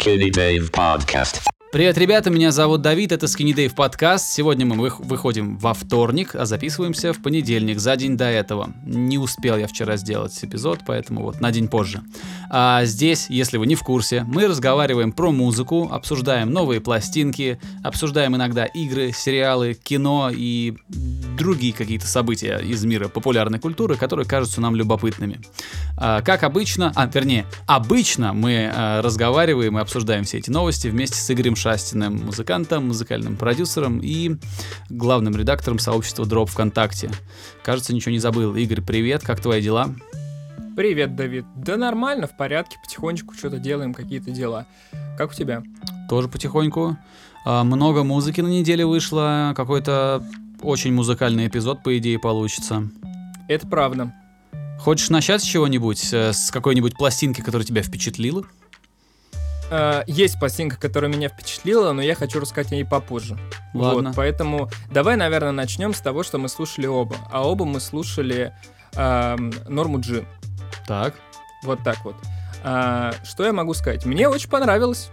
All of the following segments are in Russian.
Skinny Dave Podcast. Привет, ребята, меня зовут Давид, это Skinny Dave подкаст. Сегодня мы вых- выходим во вторник, а записываемся в понедельник, за день до этого. Не успел я вчера сделать эпизод, поэтому вот на день позже. А здесь, если вы не в курсе, мы разговариваем про музыку, обсуждаем новые пластинки, обсуждаем иногда игры, сериалы, кино и другие какие-то события из мира популярной культуры, которые кажутся нам любопытными. А, как обычно, а, вернее, обычно мы а, разговариваем и обсуждаем все эти новости вместе с Игорем Шастиным, музыкантом, музыкальным продюсером и главным редактором сообщества Drop ВКонтакте. Кажется, ничего не забыл. Игорь, привет, как твои дела? Привет, Давид. Да нормально, в порядке, потихонечку что-то делаем, какие-то дела. Как у тебя? Тоже потихоньку. А, много музыки на неделе вышло, какой-то очень музыкальный эпизод, по идее, получится. Это правда. Хочешь начать с чего-нибудь, э, с какой-нибудь пластинки, которая тебя впечатлила? Э, есть пластинка, которая меня впечатлила, но я хочу рассказать о ней попозже. Ладно. Вот, поэтому давай, наверное, начнем с того, что мы слушали оба. А оба мы слушали эм, Норму Джин. Так. Вот так вот. А, что я могу сказать? Мне очень понравилось.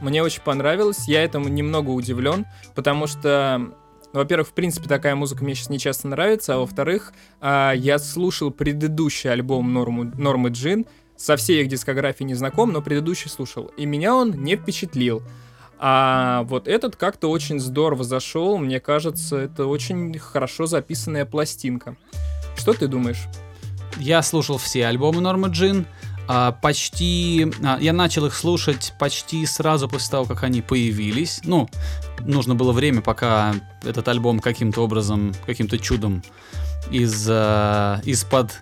Мне очень понравилось. Я этому немного удивлен, потому что, во-первых, в принципе, такая музыка мне сейчас не часто нравится, а во-вторых, а, я слушал предыдущий альбом Нормы Джин, со всей их дискографией не знаком, но предыдущий слушал, и меня он не впечатлил. А вот этот как-то очень здорово зашел, мне кажется, это очень хорошо записанная пластинка. Что ты думаешь? Я слушал все альбомы Нормы Джин. а, почти... а, я начал их слушать почти сразу после того, как они появились. Ну, нужно было время, пока этот альбом каким-то образом, каким-то чудом из, а, из-под...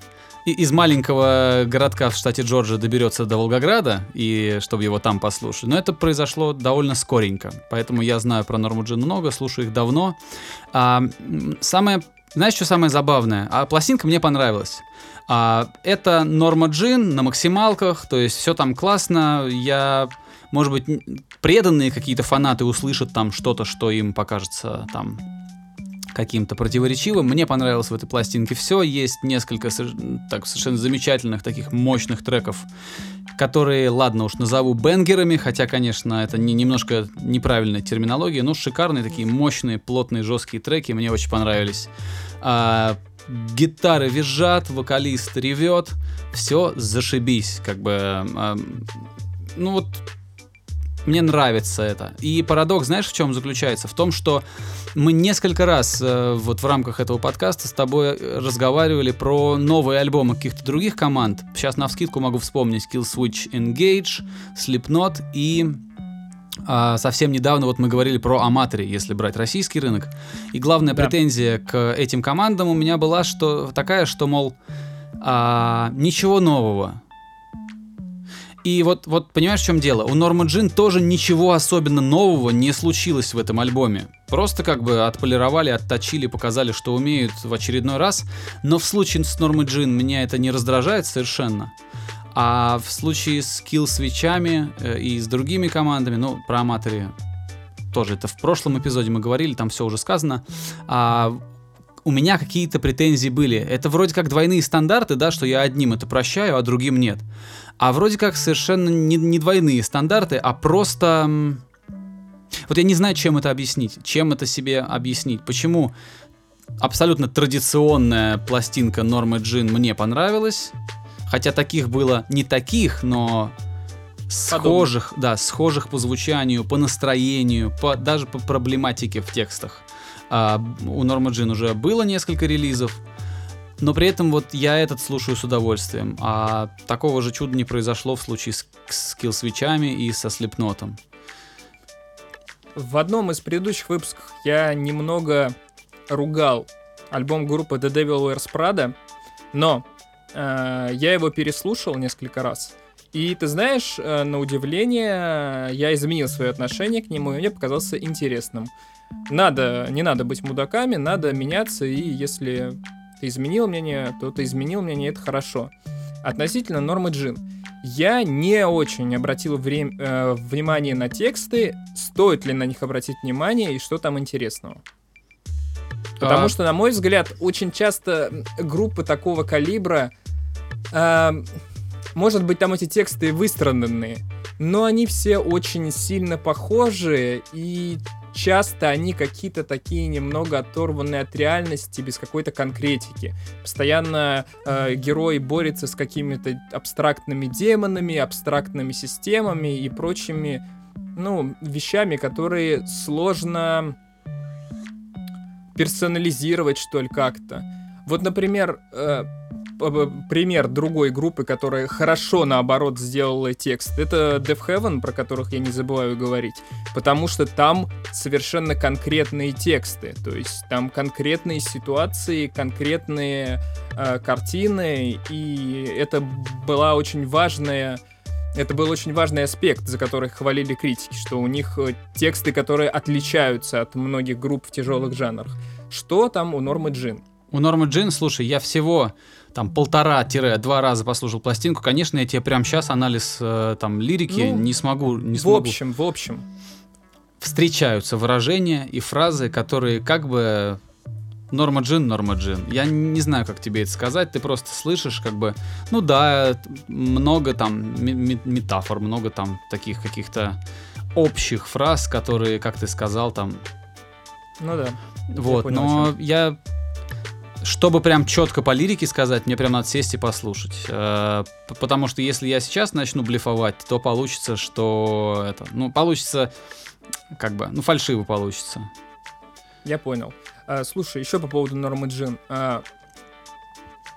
Из маленького городка в штате Джорджия доберется до Волгограда, и чтобы его там послушать. Но это произошло довольно скоренько. Поэтому я знаю про Норму Джин много, слушаю их давно. А, самое знаешь, что самое забавное? А пластинка мне понравилась. А, это Норма Джин на максималках, то есть все там классно. Я, может быть, преданные какие-то фанаты услышат там что-то, что им покажется там каким-то противоречивым. Мне понравилось в этой пластинке все. Есть несколько так, совершенно замечательных таких мощных треков, которые, ладно уж, назову бенгерами, хотя, конечно, это не, немножко неправильная терминология, но шикарные такие мощные, плотные, жесткие треки, мне очень понравились. А, гитары визжат, вокалист ревет, все зашибись, как бы, а, ну вот, мне нравится это. И парадокс, знаешь, в чем заключается? В том, что мы несколько раз э, вот в рамках этого подкаста с тобой э, разговаривали про новые альбомы каких-то других команд. Сейчас на вскидку могу вспомнить Kill Switch Engage, Slipknot и а, совсем недавно вот мы говорили про Аматори, если брать российский рынок. И главная Да. претензия к этим командам у меня была что такая, что, мол, а, ничего нового. И вот, вот понимаешь, в чем дело? У Норма Джин тоже ничего особенно нового не случилось в этом альбоме. Просто как бы отполировали, отточили, показали, что умеют в очередной раз. Но в случае с Нормой Джин меня это не раздражает совершенно. А в случае с Kill свечами э, и с другими командами, ну, про Аматори тоже это в прошлом эпизоде мы говорили, там все уже сказано. А, у меня какие-то претензии были. Это вроде как двойные стандарты, да, что я одним это прощаю, а другим нет. А вроде как совершенно не, не двойные стандарты, а просто... Вот я не знаю, чем это объяснить. Чем это себе объяснить. Почему абсолютно традиционная пластинка Нормы Джин мне понравилась. Хотя таких было не таких, но схожих, да, схожих по звучанию, по настроению, по, даже по проблематике в текстах. А, у Нормы Джин уже было несколько релизов, но при этом вот я этот слушаю с удовольствием. А такого же чуда не произошло в случае с, с киллсвичами и со слепнотом. В одном из предыдущих выпусков я немного ругал альбом группы The Devil Wears Prada, но э, я его переслушал несколько раз. И ты знаешь, э, на удивление, я изменил свое отношение к нему, и мне показался интересным. Надо, не надо быть мудаками, надо меняться, и если ты изменил мнение, то ты изменил мнение, это хорошо. Относительно Нормы Джин. Я не очень обратил врем- э, внимание на тексты, стоит ли на них обратить внимание и что там интересного. Потому А, что, на мой взгляд, очень часто группы такого калибра, э, может быть, там эти тексты выстраданные, но они все очень сильно похожи, и часто они какие-то такие немного оторванные от реальности, без какой-то конкретики. Постоянно э, герой борется с какими-то абстрактными демонами, абстрактными системами и прочими, ну, вещами, которые сложно персонализировать, что ли, как-то. Вот, например, э, пример другой группы, которая хорошо, наоборот, сделала текст. Это Death Heaven, про которых я не забываю говорить. Потому что там совершенно конкретные тексты. То есть там конкретные ситуации, конкретные э, картины. И это была очень важная это был очень важный аспект, за который хвалили критики, что у них э, тексты, которые отличаются от многих групп в тяжелых жанрах. Что там у Нормы Джин? У Нормы Джин, слушай, я всего там полтора-два раза послушал пластинку, конечно, я тебе прямо сейчас анализ э, там лирики ну, не смогу, не в смогу. В общем, в общем. Встречаются выражения и фразы, которые как бы Норма Джин, Норма Джин. Я не знаю, как тебе это сказать. Ты просто слышишь, как бы, ну да, много там метафор, много там таких каких-то общих фраз, которые, как ты сказал, там. Ну да. Вот, я понял, но я чтобы прям четко по лирике сказать, мне прям надо сесть и послушать. Э, потому что если я сейчас начну блефовать, то получится, что это, ну, получится, как бы, ну, фальшиво получится. Я понял. А, слушай, еще по поводу Нормы Джин. А,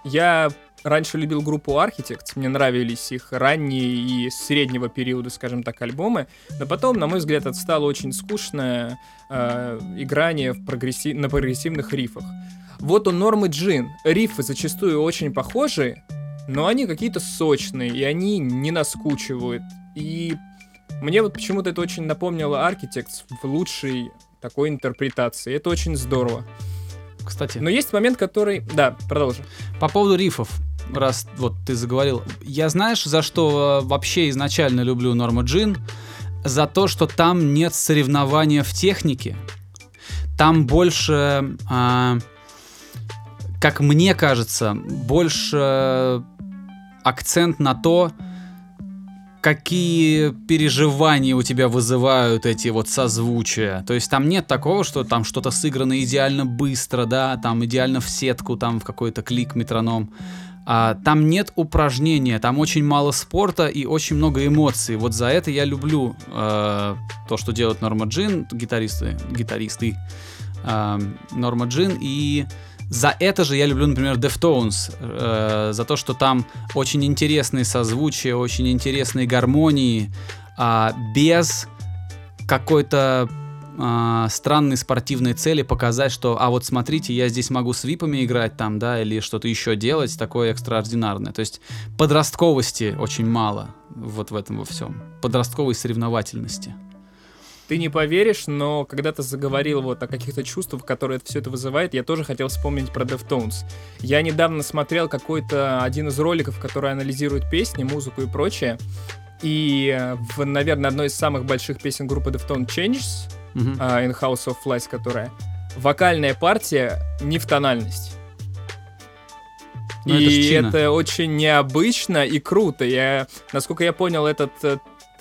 я раньше любил группу Architects, мне нравились их ранние и среднего периода, скажем так, альбомы, но потом, на мой взгляд, это стало очень скучное э, играние в прогресси... на прогрессивных рифах. Вот у Нормы Джин рифы зачастую очень похожи, но они какие-то сочные, и они не наскучивают. И мне вот почему-то это очень напомнило Architects в лучшей такой интерпретации. Это очень здорово. Кстати. Но есть момент, который... Да, продолжим. По поводу рифов, раз вот ты заговорил. Я знаешь, за что вообще изначально люблю Норма Джин? За то, что там нет соревнования в технике. Там больше... А, как мне кажется, больше акцент на то, какие переживания у тебя вызывают эти вот созвучия. То есть там нет такого, что там что-то сыграно идеально быстро, да, там идеально в сетку, там в какой-то клик, метроном. А, там нет упражнения, там очень мало спорта и очень много эмоций. Вот за это я люблю э, то, что делают Норма Джин, гитаристы, гитаристы э, Норма Джин и за это же я люблю, например, Deftones, э, за то, что там очень интересные созвучия, очень интересные гармонии, э, без какой-то э, странной спортивной цели показать, что, а вот смотрите, я здесь могу с випами играть там, да, или что-то еще делать такое экстраординарное. То есть подростковости очень мало вот в этом во всем. Подростковой соревновательности. Ты не поверишь, но когда ты заговорил вот о каких-то чувствах, которые все это вызывает, я тоже хотел вспомнить про Deftones. Я недавно смотрел какой-то один из роликов, который анализирует песни, музыку и прочее. И, в, наверное, одной из самых больших песен группы Deftones Changes, uh-huh. uh, In House of Flies, которая, вокальная партия не в тональность. Но ну, и это, это очень необычно и круто. Я, насколько я понял, этот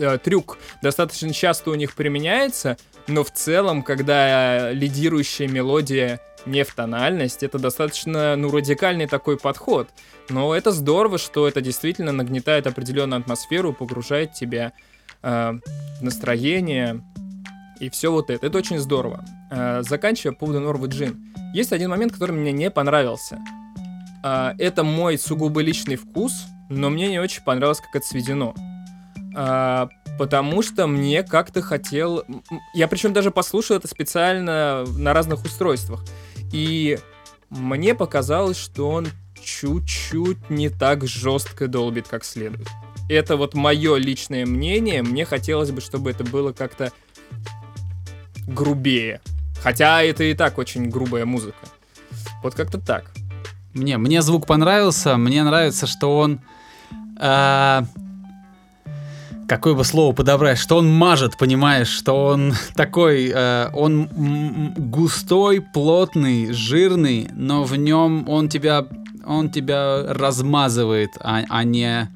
э, э, трюк достаточно часто у них применяется, но в целом, когда лидирующая мелодия не в тональность, это достаточно, ну, радикальный такой подход. Но это здорово, что это действительно нагнетает определенную атмосферу, погружает тебя э, в настроение и все вот это. Это очень здорово. Э, заканчивая по поводу Норвы Джин. Есть один момент, который мне не понравился. Э, это мой сугубо личный вкус, но мне не очень понравилось, как это сведено. А, потому что мне как-то хотел... Я причем даже послушал это специально на разных устройствах. И мне показалось, что он чуть-чуть не так жестко долбит, как следует. Это вот мое личное мнение. Мне хотелось бы, чтобы это было как-то грубее. Хотя это и так очень грубая музыка. Вот как-то так. Мне, мне звук понравился. Мне нравится, что он... Э, какое бы слово подобрать, что он мажет, понимаешь, что он такой, э, он густой, плотный, жирный, но в нем он тебя, он тебя размазывает, а, а не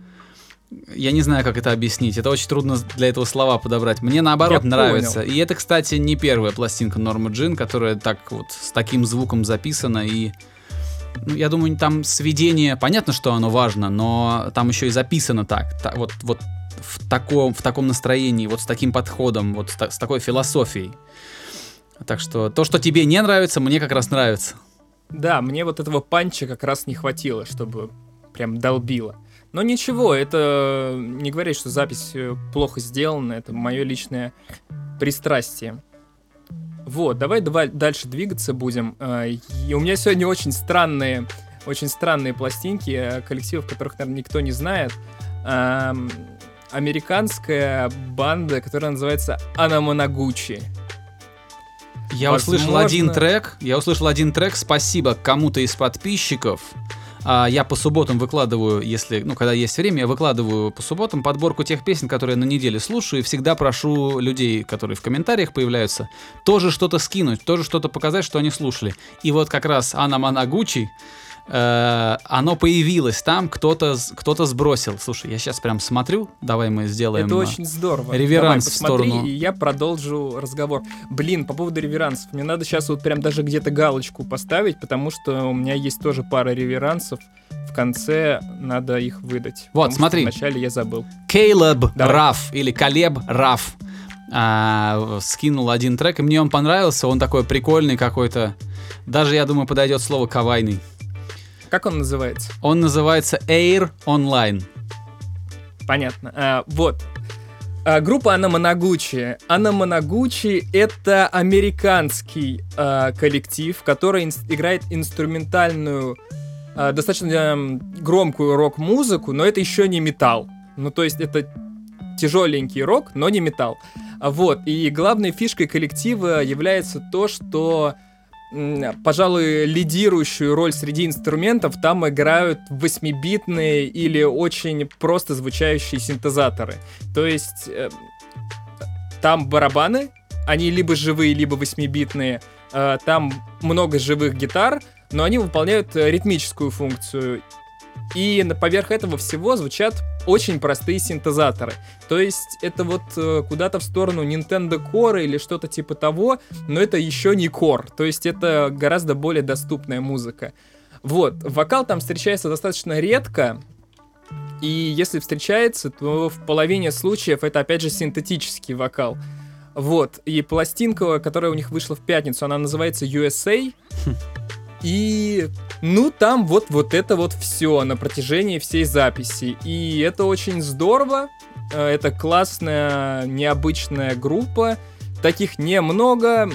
я не знаю, как это объяснить. Это очень трудно для этого слова подобрать. Мне наоборот Я нравится. понял. И это, кстати, не первая пластинка Нормы Джин, которая так вот с таким звуком записана. И ну, я думаю, там сведение, понятно, что оно важно, но там еще и записано так. Та- вот, вот в таком, в таком настроении, вот с таким подходом, вот с, та- с такой философией. Так что то, что тебе не нравится, мне как раз нравится. Да, мне вот этого панча как раз не хватило, чтобы прям долбило. Но ничего, это не говорит, что запись э, плохо сделана, это мое личное пристрастие. Вот, давай, давай дальше двигаться будем. А, И у меня сегодня очень странные, очень странные пластинки э, коллективов, которых, наверное, никто не знает. Ам, Американская банда, которая называется Анамонагучи. Я Возможно- услышал один трек, я услышал один трек, спасибо кому-то из подписчиков. А, я по субботам выкладываю, если, ну, когда есть время, я выкладываю по субботам подборку тех песен, которые я на неделе слушаю, и всегда прошу людей, которые в комментариях появляются, тоже что-то скинуть, тоже что-то показать, что они слушали. И вот как раз Анна Манагучи, э, оно появилось там, кто-то кто-то сбросил. Слушай, я сейчас прям смотрю, давай мы сделаем... Это а, очень здорово. реверанс Давай, в сторону. и я продолжу разговор. Блин, по поводу реверансов. Мне надо сейчас вот прям даже где-то галочку поставить, потому что у меня есть тоже пара реверансов. В конце надо их выдать. Вот, смотри. Вначале я забыл. Давай. Раф или Калеб Раф а, скинул один трек, и мне он понравился. Он такой прикольный какой-то. Даже, я думаю, подойдет слово кавайный. Как он называется? Он называется Air Online. Понятно. А, вот. А, группа Анна Монагучи. Анна Монагучи — это американский а, коллектив, который инс- играет инструментальную, а, достаточно громкую рок-музыку, но это еще не металл. Ну, то есть это тяжеленький рок, но не металл. А Вот, и главной фишкой коллектива является то, что, пожалуй, лидирующую роль среди инструментов там играют 8-битные или очень просто звучащие синтезаторы. То есть э, там барабаны, они либо живые, либо 8-битные, э, там много живых гитар, но они выполняют э, ритмическую функцию. И поверх этого всего звучат очень простые синтезаторы. То есть это вот э, куда-то в сторону Nintendo Core или что-то типа того, но это еще не Core. То есть это гораздо более доступная музыка. Вот, вокал там встречается достаточно редко, и если встречается, то в половине случаев это опять же синтетический вокал. Вот, и пластинка, которая у них вышла в пятницу, она называется USA. И, ну, там вот, вот это вот все на протяжении всей записи. И это очень здорово. Э, Это классная, необычная группа. Таких немного.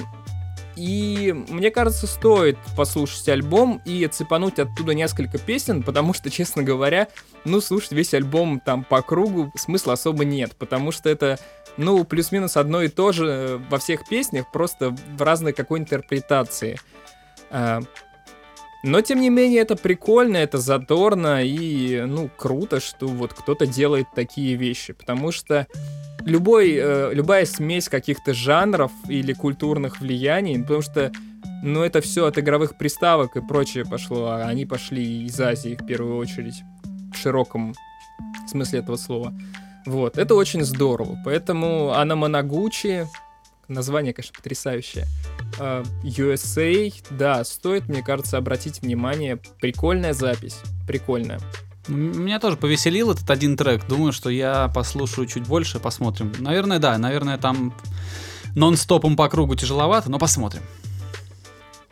И мне кажется, стоит послушать альбом и цепануть оттуда несколько песен, потому что, честно говоря, ну, слушать весь альбом там по кругу смысла особо нет, потому что это, ну, плюс-минус одно и то же э, во всех песнях, просто в разной какой интерпретации. Но, тем не менее, это прикольно, это задорно и, ну, круто, что вот кто-то делает такие вещи, потому что любой, э, любая смесь каких-то жанров или культурных влияний, потому что, ну, это все от игровых приставок и прочее пошло, а они пошли из Азии в первую очередь, в широком смысле этого слова. Вот, это очень здорово, поэтому Анна Монагучи, название, конечно, потрясающее, э, USA, да, стоит, мне кажется, обратить внимание, прикольная запись, прикольная. Меня тоже повеселил этот один трек. Думаю, что я послушаю чуть больше, посмотрим. Наверное, да, наверное, там нон-стопом по кругу тяжеловато, но посмотрим.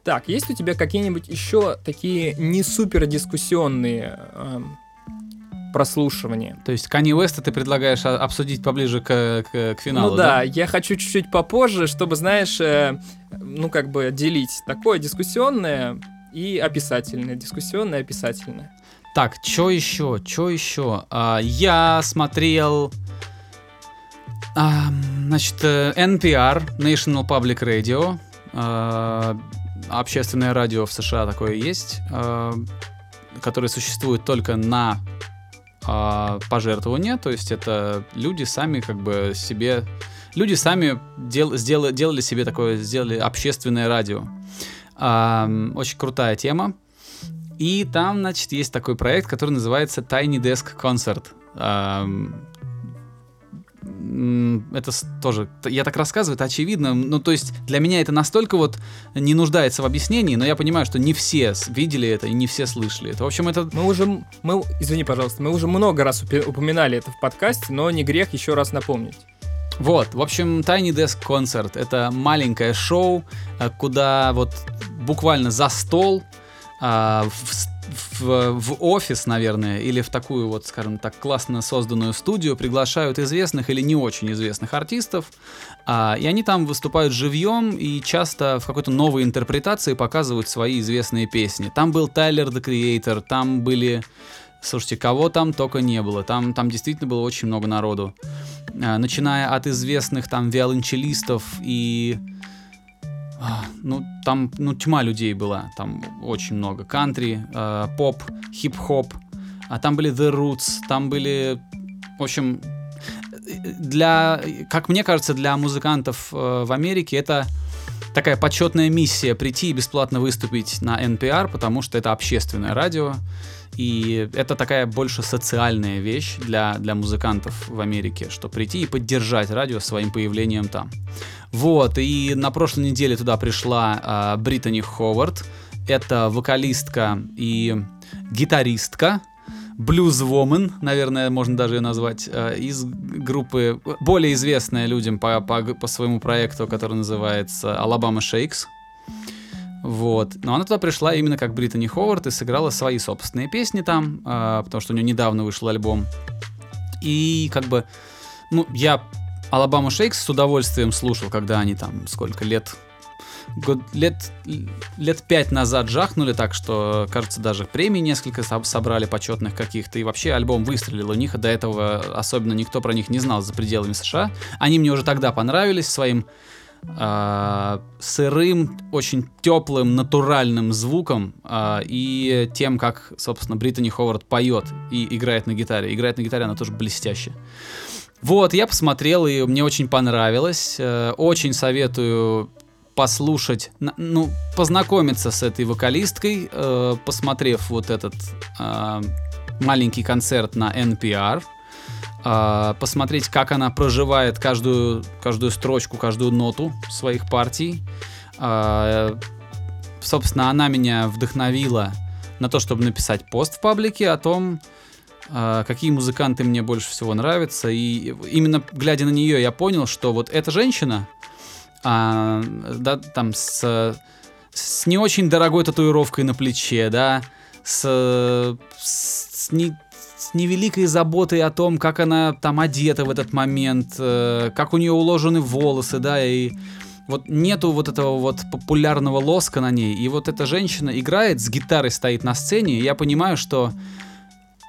Так, есть у тебя какие-нибудь еще такие не супер дискуссионные эм, прослушивания? То есть Kanye West ты предлагаешь обсудить поближе к, к- к финалу, ну да, я хочу чуть-чуть попозже, чтобы, знаешь, э, ну как бы делить такое дискуссионное и описательное, дискуссионное и описательное. Так, что еще? Что еще? А, я смотрел, а, значит, э, NPR, National Public Radio, а, общественное радио в США такое есть, а, которое существует только на а, пожертвования, то есть это люди сами как бы себе, люди сами дел, сделали, делали себе такое, сделали общественное радио. А, очень крутая тема. И там, значит, есть такой проект, который называется Tiny Desk Concert. М, Это тоже, я так рассказываю, это очевидно. Ну, то есть для меня это настолько вот не нуждается в объяснении, но я понимаю, что не все видели это и не все слышали это. В общем, это Мы уже, мы, извини, пожалуйста, мы уже много раз упоминали это в подкасте, но не грех еще раз напомнить. Вот, в общем, Tiny Desk Concert — это маленькое шоу, э, куда вот буквально за стол, а, в, в- в офис, наверное, или в такую вот, скажем так, классно созданную студию приглашают известных или не очень известных артистов, а, и они там выступают живьем и часто в какой-то новой интерпретации показывают свои известные песни. Там был Тайлер The Creator, там были... Слушайте, кого там только не было. Там, там действительно было очень много народу. А, начиная от известных там виолончелистов и ну там ну тьма людей была. Там очень много кантри э, поп хип-хоп. А там были The Roots там были в общем для как мне кажется для музыкантов э, в Америке это такая почетная миссия прийти и бесплатно выступить на NPR потому что это общественное радио и это такая больше социальная вещь для, для музыкантов в Америке, что прийти и поддержать радио своим появлением там. Вот, и на прошлой неделе туда пришла а, Британи Ховард. Это вокалистка и гитаристка, блюзвомен, наверное, можно даже ее назвать, а, из группы, более известная людям по, по, по своему проекту, который называется Alabama Shakes. Вот. Но она туда пришла именно как Британи Ховард и сыграла свои собственные песни там, а, потому что у нее недавно вышел альбом. И как бы, ну, я Алабама Шейкс с удовольствием слушал, когда они там сколько лет год, лет, лет пять назад жахнули, так что, кажется, даже премии несколько соб- собрали почетных каких-то, и вообще альбом выстрелил у них, и до этого особенно никто про них не знал за пределами США. Они мне уже тогда понравились своим а, сырым, очень теплым, натуральным звуком а, и тем, как, собственно, Британи Ховард поет и играет на гитаре. Играет на гитаре она тоже блестяще. Вот, я посмотрел, и мне очень понравилось. Э, Очень советую послушать, ну, познакомиться с этой вокалисткой, э, посмотрев вот этот а, маленький концерт на NPR, а, посмотреть, как она проживает каждую, каждую строчку, каждую ноту своих партий. А, собственно, она меня вдохновила на то, чтобы написать пост в паблике о том, а, какие музыканты мне больше всего нравятся. И именно глядя на нее, я понял, что вот эта женщина, да, там с, с не очень дорогой татуировкой на плече, да, с, с не- с невеликой заботой о том, как она там одета в этот момент, э, как у нее уложены волосы, да, и вот нету вот этого вот популярного лоска на ней. И вот эта женщина играет, с гитарой стоит на сцене, и я понимаю, что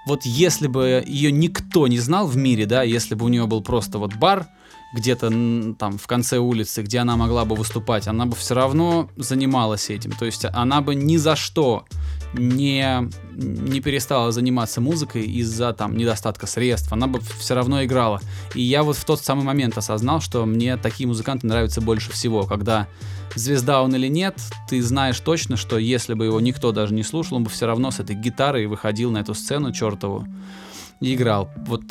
вот если бы ее никто не знал в мире, да, если бы у нее был просто вот бар где-то там в конце улицы, где она могла бы выступать, она бы все равно занималась этим. То есть она бы ни за что не, не перестала заниматься музыкой из-за там недостатка средств, она бы все равно играла. И я вот в тот самый момент осознал, что мне такие музыканты нравятся больше всего, когда звезда он или нет, ты знаешь точно, что если бы его никто даже не слушал, он бы все равно с этой гитарой выходил на эту сцену чертову и играл. Вот,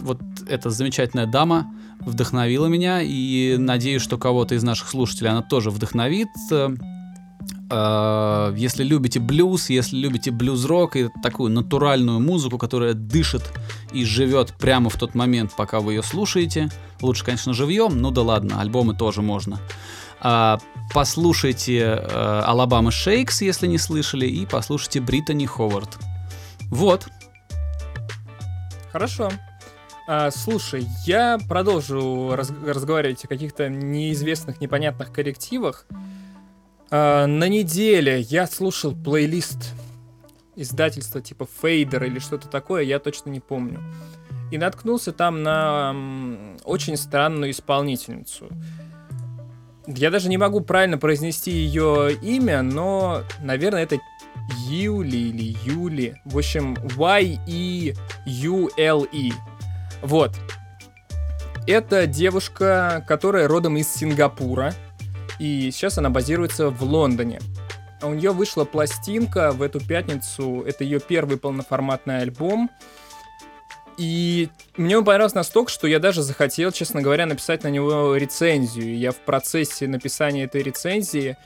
вот эта замечательная дама вдохновила меня, и надеюсь, что кого-то из наших слушателей она тоже вдохновит. Э, Если любите блюз, если любите блюз-рок и такую натуральную музыку, которая дышит и живет прямо в тот момент, пока вы ее слушаете, лучше, конечно, живьем, ну да ладно, альбомы тоже можно. А, Послушайте э, Alabama Shakes, если не слышали, и послушайте Британи Ховард. Вот. Хорошо. А, слушай, я продолжу раз- разговаривать о каких-то неизвестных, непонятных коррективах. А, на неделе я слушал плейлист издательства типа Фейдер или что-то такое, я точно не помню. И наткнулся там на очень странную исполнительницу. Я даже не могу правильно произнести ее имя, но, наверное, это Юли или Юли. В общем, Y-E-U-L-E. Вот. Это девушка, которая родом из Сингапура. И сейчас она базируется в Лондоне. У нее вышла пластинка в эту пятницу. Это ее первый полноформатный альбом. И мне он понравился настолько, что я даже захотел, честно говоря, написать на него рецензию. Я в процессе написания этой рецензии,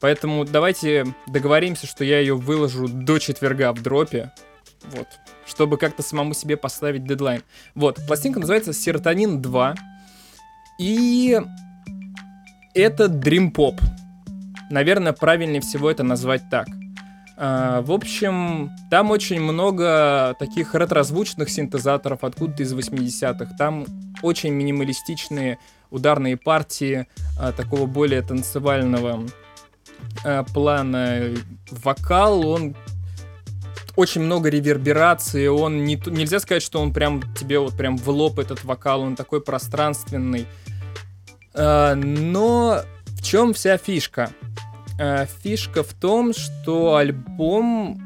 поэтому давайте договоримся, что я ее выложу до четверга в дропе. Вот. Чтобы как-то самому себе поставить дедлайн. Вот. Пластинка называется «Серотонин 2». И это Dream Pop. Наверное, правильнее всего это назвать так – а, в общем, там очень много таких ретрозвучных синтезаторов откуда-то из 80-х. Там очень минималистичные ударные партии а, такого более танцевального а, плана. Вокал, он очень много реверберации, он не, нельзя сказать, что он прям тебе вот прям в лоб этот вокал, он такой пространственный. Но в чем вся фишка? э, фишка в том, что альбом,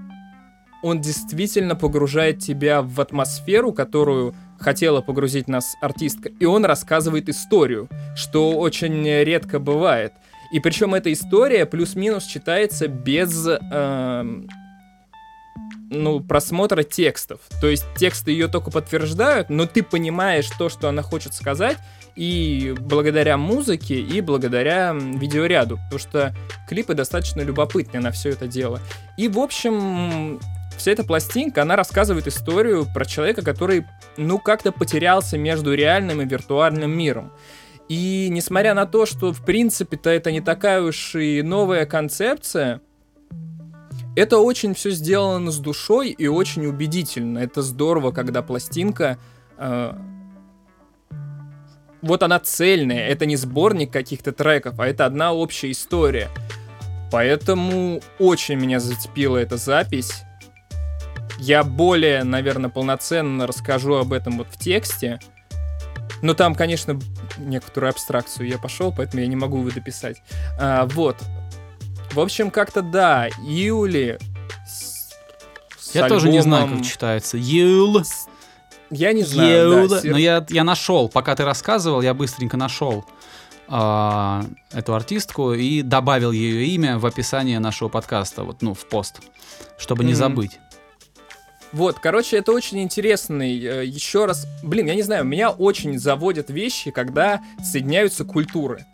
он действительно погружает тебя в атмосферу, которую хотела погрузить нас артистка, и он рассказывает историю, что очень редко бывает. И причем эта история плюс-минус читается без э, ну, просмотра текстов. То есть тексты ее только подтверждают, но ты понимаешь то, что она хочет сказать, и благодаря музыке, и благодаря видеоряду, потому что клипы достаточно любопытные на все это дело. И, в общем, вся эта пластинка, она рассказывает историю про человека, который, ну, как-то потерялся между реальным и виртуальным миром. И несмотря на то, что, в принципе-то, это не такая уж и новая концепция, это очень все сделано с душой и очень убедительно. Это здорово, когда пластинка э, вот она цельная, это не сборник каких-то треков, а это одна общая история. Поэтому очень меня зацепила эта запись. Я более, наверное, полноценно расскажу об этом вот в тексте. Но там, конечно, некоторую абстракцию я пошел, поэтому я не могу его дописать. А, вот. В общем, как-то да, Юли. я альбомом... тоже не знаю, как читается. Юл. Я не знаю. Да, сер... Но я, я нашел, пока ты рассказывал, я быстренько нашел э, эту артистку и добавил ее имя в описание нашего подкаста, вот, ну, в пост, чтобы не mm-hmm. забыть. Вот, короче, это очень интересный. Э, Еще раз, блин, я не знаю, меня очень заводят вещи, когда соединяются культуры.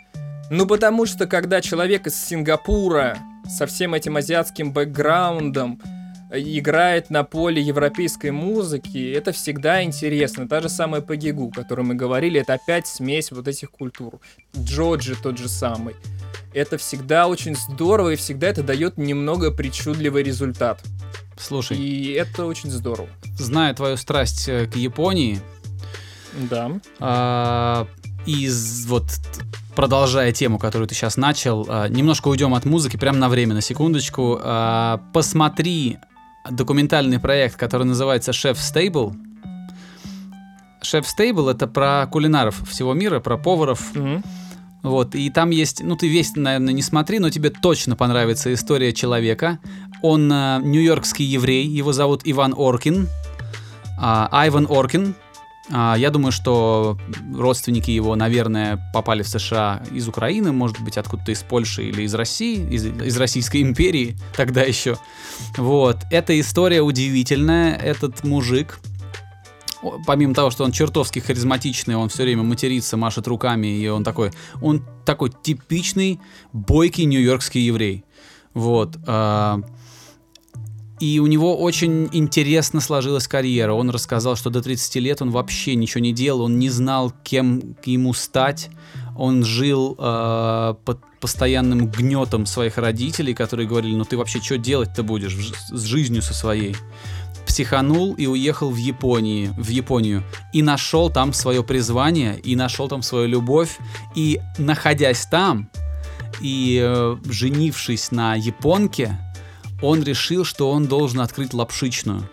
Ну, потому что, когда человек из Сингапура со всем этим азиатским бэкграундом играет на поле европейской музыки, это всегда интересно. Та же самая Пагигу, о которой мы говорили, это опять смесь вот этих культур. Джоджи тот же самый. Это всегда очень здорово, и всегда это дает немного причудливый результат. Слушай. И это очень здорово. Зная твою страсть э, к Японии, да. А, из вот продолжая тему, которую ты сейчас начал, а, немножко уйдем от музыки, прямо на время, на секундочку. А, посмотри документальный проект, который называется Chef Stable. Chef Stable это про кулинаров всего мира, про поваров. Mm-hmm. Вот, и там есть, ну ты весь, наверное, не смотри, но тебе точно понравится история человека. Он э, нью-йоркский еврей, его зовут Иван Оркин, э, Айван Оркин, я думаю, что родственники его, наверное, попали в США из Украины, может быть, откуда-то из Польши или из России, из, из Российской империи тогда еще. Вот. Эта история удивительная. Этот мужик, помимо того, что он чертовски харизматичный, он все время матерится, машет руками, и он такой, он такой типичный бойкий нью-йоркский еврей. Вот. И у него очень интересно сложилась карьера. Он рассказал, что до 30 лет он вообще ничего не делал, он не знал, кем ему стать. Он жил э, под постоянным гнетом своих родителей, которые говорили, ну ты вообще что делать-то будешь с жизнью со своей? Психанул и уехал в Японии, в Японию и нашел там свое призвание, и нашел там свою любовь, и находясь там, и э, женившись на японке, он решил, что он должен открыть лапшичную.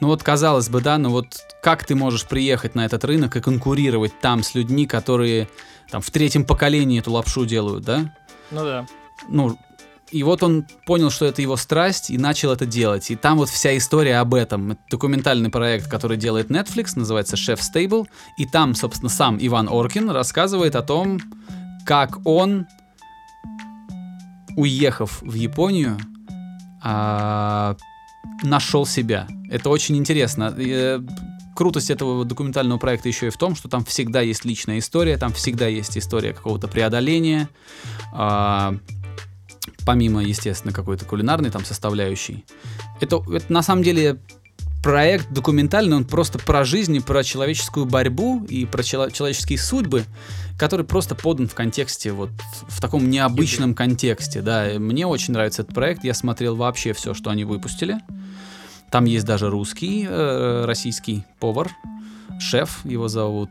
Ну вот, казалось бы, да, но вот как ты можешь приехать на этот рынок и конкурировать там с людьми, которые там в третьем поколении эту лапшу делают, да? Ну да. Ну, и вот он понял, что это его страсть, и начал это делать. И там вот вся история об этом. Это документальный проект, который делает Netflix, называется Chef Stable. И там, собственно, сам Иван Оркин рассказывает о том, как он уехав в Японию, а, нашел себя. Это очень интересно. Э, крутость этого документального проекта еще и в том, что там всегда есть личная история, там всегда есть история какого-то преодоления, а, помимо, естественно, какой-то кулинарной там составляющей. Это, это на самом деле проект документальный, он просто про жизнь, про человеческую борьбу и про чело- человеческие судьбы, который просто подан в контексте, вот в таком необычном контексте, да. И мне очень нравится этот проект, я смотрел вообще все, что они выпустили. Там есть даже русский, э, российский повар, шеф, его зовут.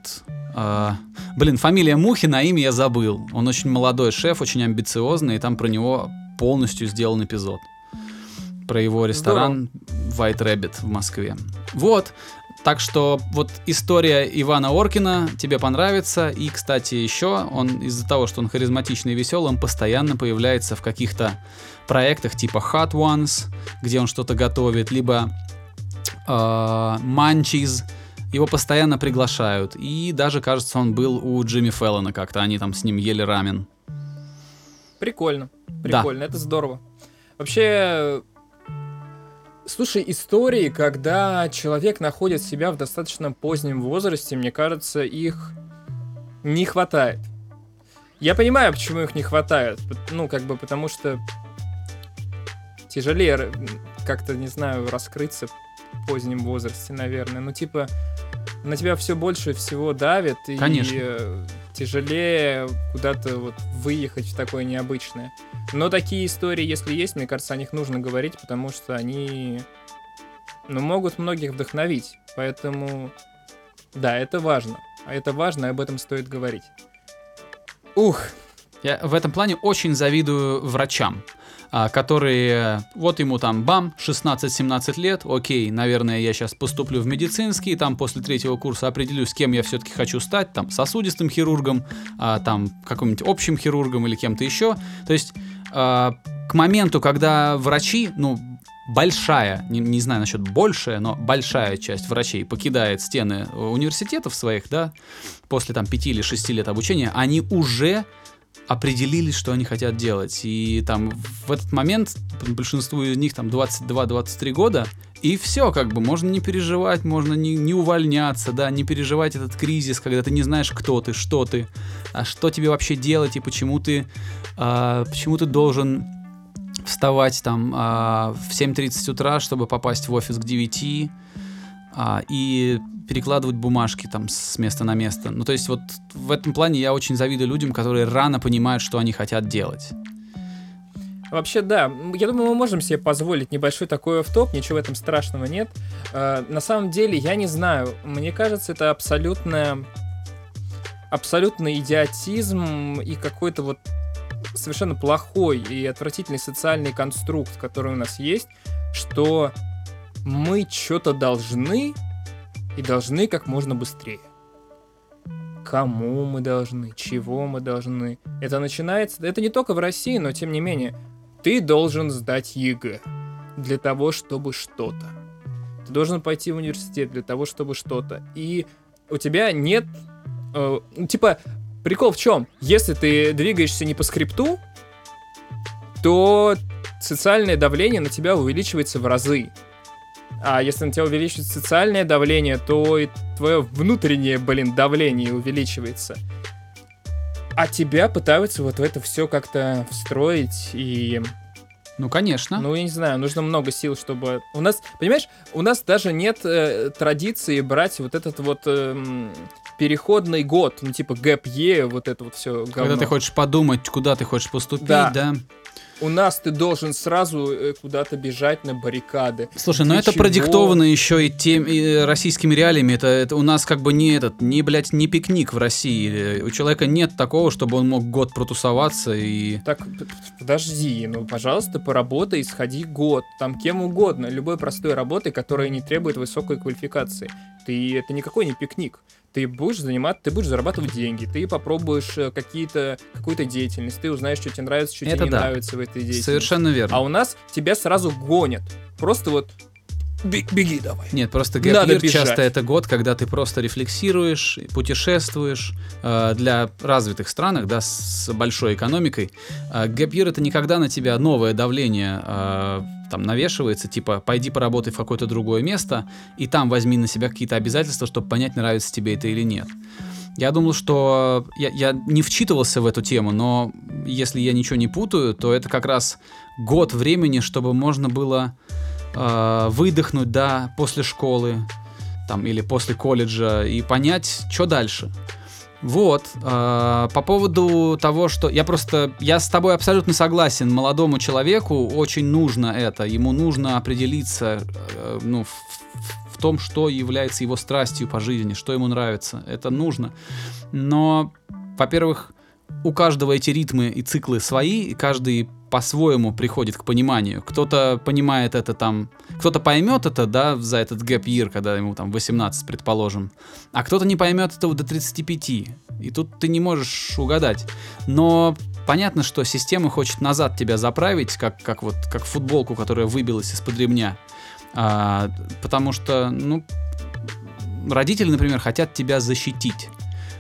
Э, блин, фамилия Мухин, а имя я забыл. Он очень молодой шеф, очень амбициозный, и там про него полностью сделан эпизод. Про его ресторан White Rabbit в Москве. Вот. Так что вот история Ивана Оркина тебе понравится. И, кстати, еще он из-за того, что он харизматичный и веселый, он постоянно появляется в каких-то проектах типа Hot Ones, где он что-то готовит, либо э, Munchies. Его постоянно приглашают. И даже, кажется, он был у Джимми Феллона как-то. Они там с ним ели рамен. Прикольно. Прикольно, да. это здорово. Вообще, Слушай, истории, когда человек находит себя в достаточно позднем возрасте, мне кажется, их не хватает. Я понимаю, почему их не хватает. Ну, как бы потому что тяжелее как-то, не знаю, раскрыться в позднем возрасте, наверное. Ну, типа, на тебя все больше всего давит. Конечно. Тяжелее куда-то вот выехать в такое необычное. Но такие истории, если есть, мне кажется, о них нужно говорить, потому что они ну, могут многих вдохновить. Поэтому, да, это важно. А это важно, об этом стоит говорить. Ух, я в этом плане очень завидую врачам. А, которые, вот ему там бам, 16-17 лет, окей, наверное, я сейчас поступлю в медицинский, там после третьего курса определюсь, кем я все-таки хочу стать, там сосудистым хирургом, а, там каким-нибудь общим хирургом или кем-то еще. То есть а, к моменту, когда врачи, ну, большая, не, не знаю насчет большая, но большая часть врачей покидает стены университетов своих, да, после там 5 или 6 лет обучения, они уже определились, что они хотят делать. И там в этот момент большинству из них там 22-23 года, и все, как бы, можно не переживать, можно не, не увольняться, да, не переживать этот кризис, когда ты не знаешь, кто ты, что ты, а что тебе вообще делать и почему ты, а, почему ты должен вставать там а, в 7.30 утра, чтобы попасть в офис к 9, а, и перекладывать бумажки там с места на место. Ну, то есть вот в этом плане я очень завидую людям, которые рано понимают, что они хотят делать. Вообще, да. Я думаю, мы можем себе позволить небольшой такой топ ничего в этом страшного нет. Э, на самом деле, я не знаю. Мне кажется, это абсолютно абсолютный идиотизм и какой-то вот совершенно плохой и отвратительный социальный конструкт, который у нас есть, что мы что-то должны и должны как можно быстрее. Кому мы должны, чего мы должны. Это начинается, это не только в России, но тем не менее, ты должен сдать ЕГЭ для того, чтобы что-то. Ты должен пойти в университет для того, чтобы что-то. И у тебя нет... Э, типа, прикол в чем? Если ты двигаешься не по скрипту, то социальное давление на тебя увеличивается в разы. А если на тебя увеличивается социальное давление, то и твое внутреннее, блин, давление увеличивается. А тебя пытаются вот в это все как-то встроить и... Ну, конечно. Ну, я не знаю, нужно много сил, чтобы... У нас, понимаешь, у нас даже нет э, традиции брать вот этот вот э, переходный год, ну, типа гэп е вот это вот все говно. Когда ты хочешь подумать, куда ты хочешь поступить, да. да у нас ты должен сразу э, куда-то бежать на баррикады. Слушай, но ну это чего? продиктовано еще и тем и российскими реалиями. Это, это у нас как бы не этот, не, блядь, не пикник в России. У человека нет такого, чтобы он мог год протусоваться и... Так, подожди, ну, пожалуйста, поработай, сходи год. Там кем угодно. Любой простой работы, которая не требует высокой квалификации. Ты, это никакой не пикник ты будешь заниматься, ты будешь зарабатывать деньги, ты попробуешь э, какие-то, какую-то деятельность, ты узнаешь, что тебе нравится, что Это тебе да. не нравится в этой деятельности. Совершенно верно. А у нас тебя сразу гонят. Просто вот беги давай. Нет, просто gap часто это год, когда ты просто рефлексируешь, путешествуешь э, для развитых странах, да, с большой экономикой. Э, gap это никогда на тебя новое давление э, там навешивается, типа, пойди поработай в какое-то другое место, и там возьми на себя какие-то обязательства, чтобы понять, нравится тебе это или нет. Я думал, что я, я не вчитывался в эту тему, но если я ничего не путаю, то это как раз год времени, чтобы можно было э, выдохнуть, да, после школы, там, или после колледжа, и понять, что дальше. Вот, э, по поводу того, что я просто, я с тобой абсолютно согласен, молодому человеку очень нужно это, ему нужно определиться, э, ну, в, в том, что является его страстью по жизни, что ему нравится, это нужно. Но, во-первых, у каждого эти ритмы и циклы свои, и каждый по-своему приходит к пониманию. Кто-то понимает это там, кто-то поймет это, да, за этот гэп year, когда ему там 18, предположим, а кто-то не поймет этого до 35. И тут ты не можешь угадать. Но понятно, что система хочет назад тебя заправить, как, как вот как футболку, которая выбилась из-под ремня. А, потому что, ну, родители, например, хотят тебя защитить.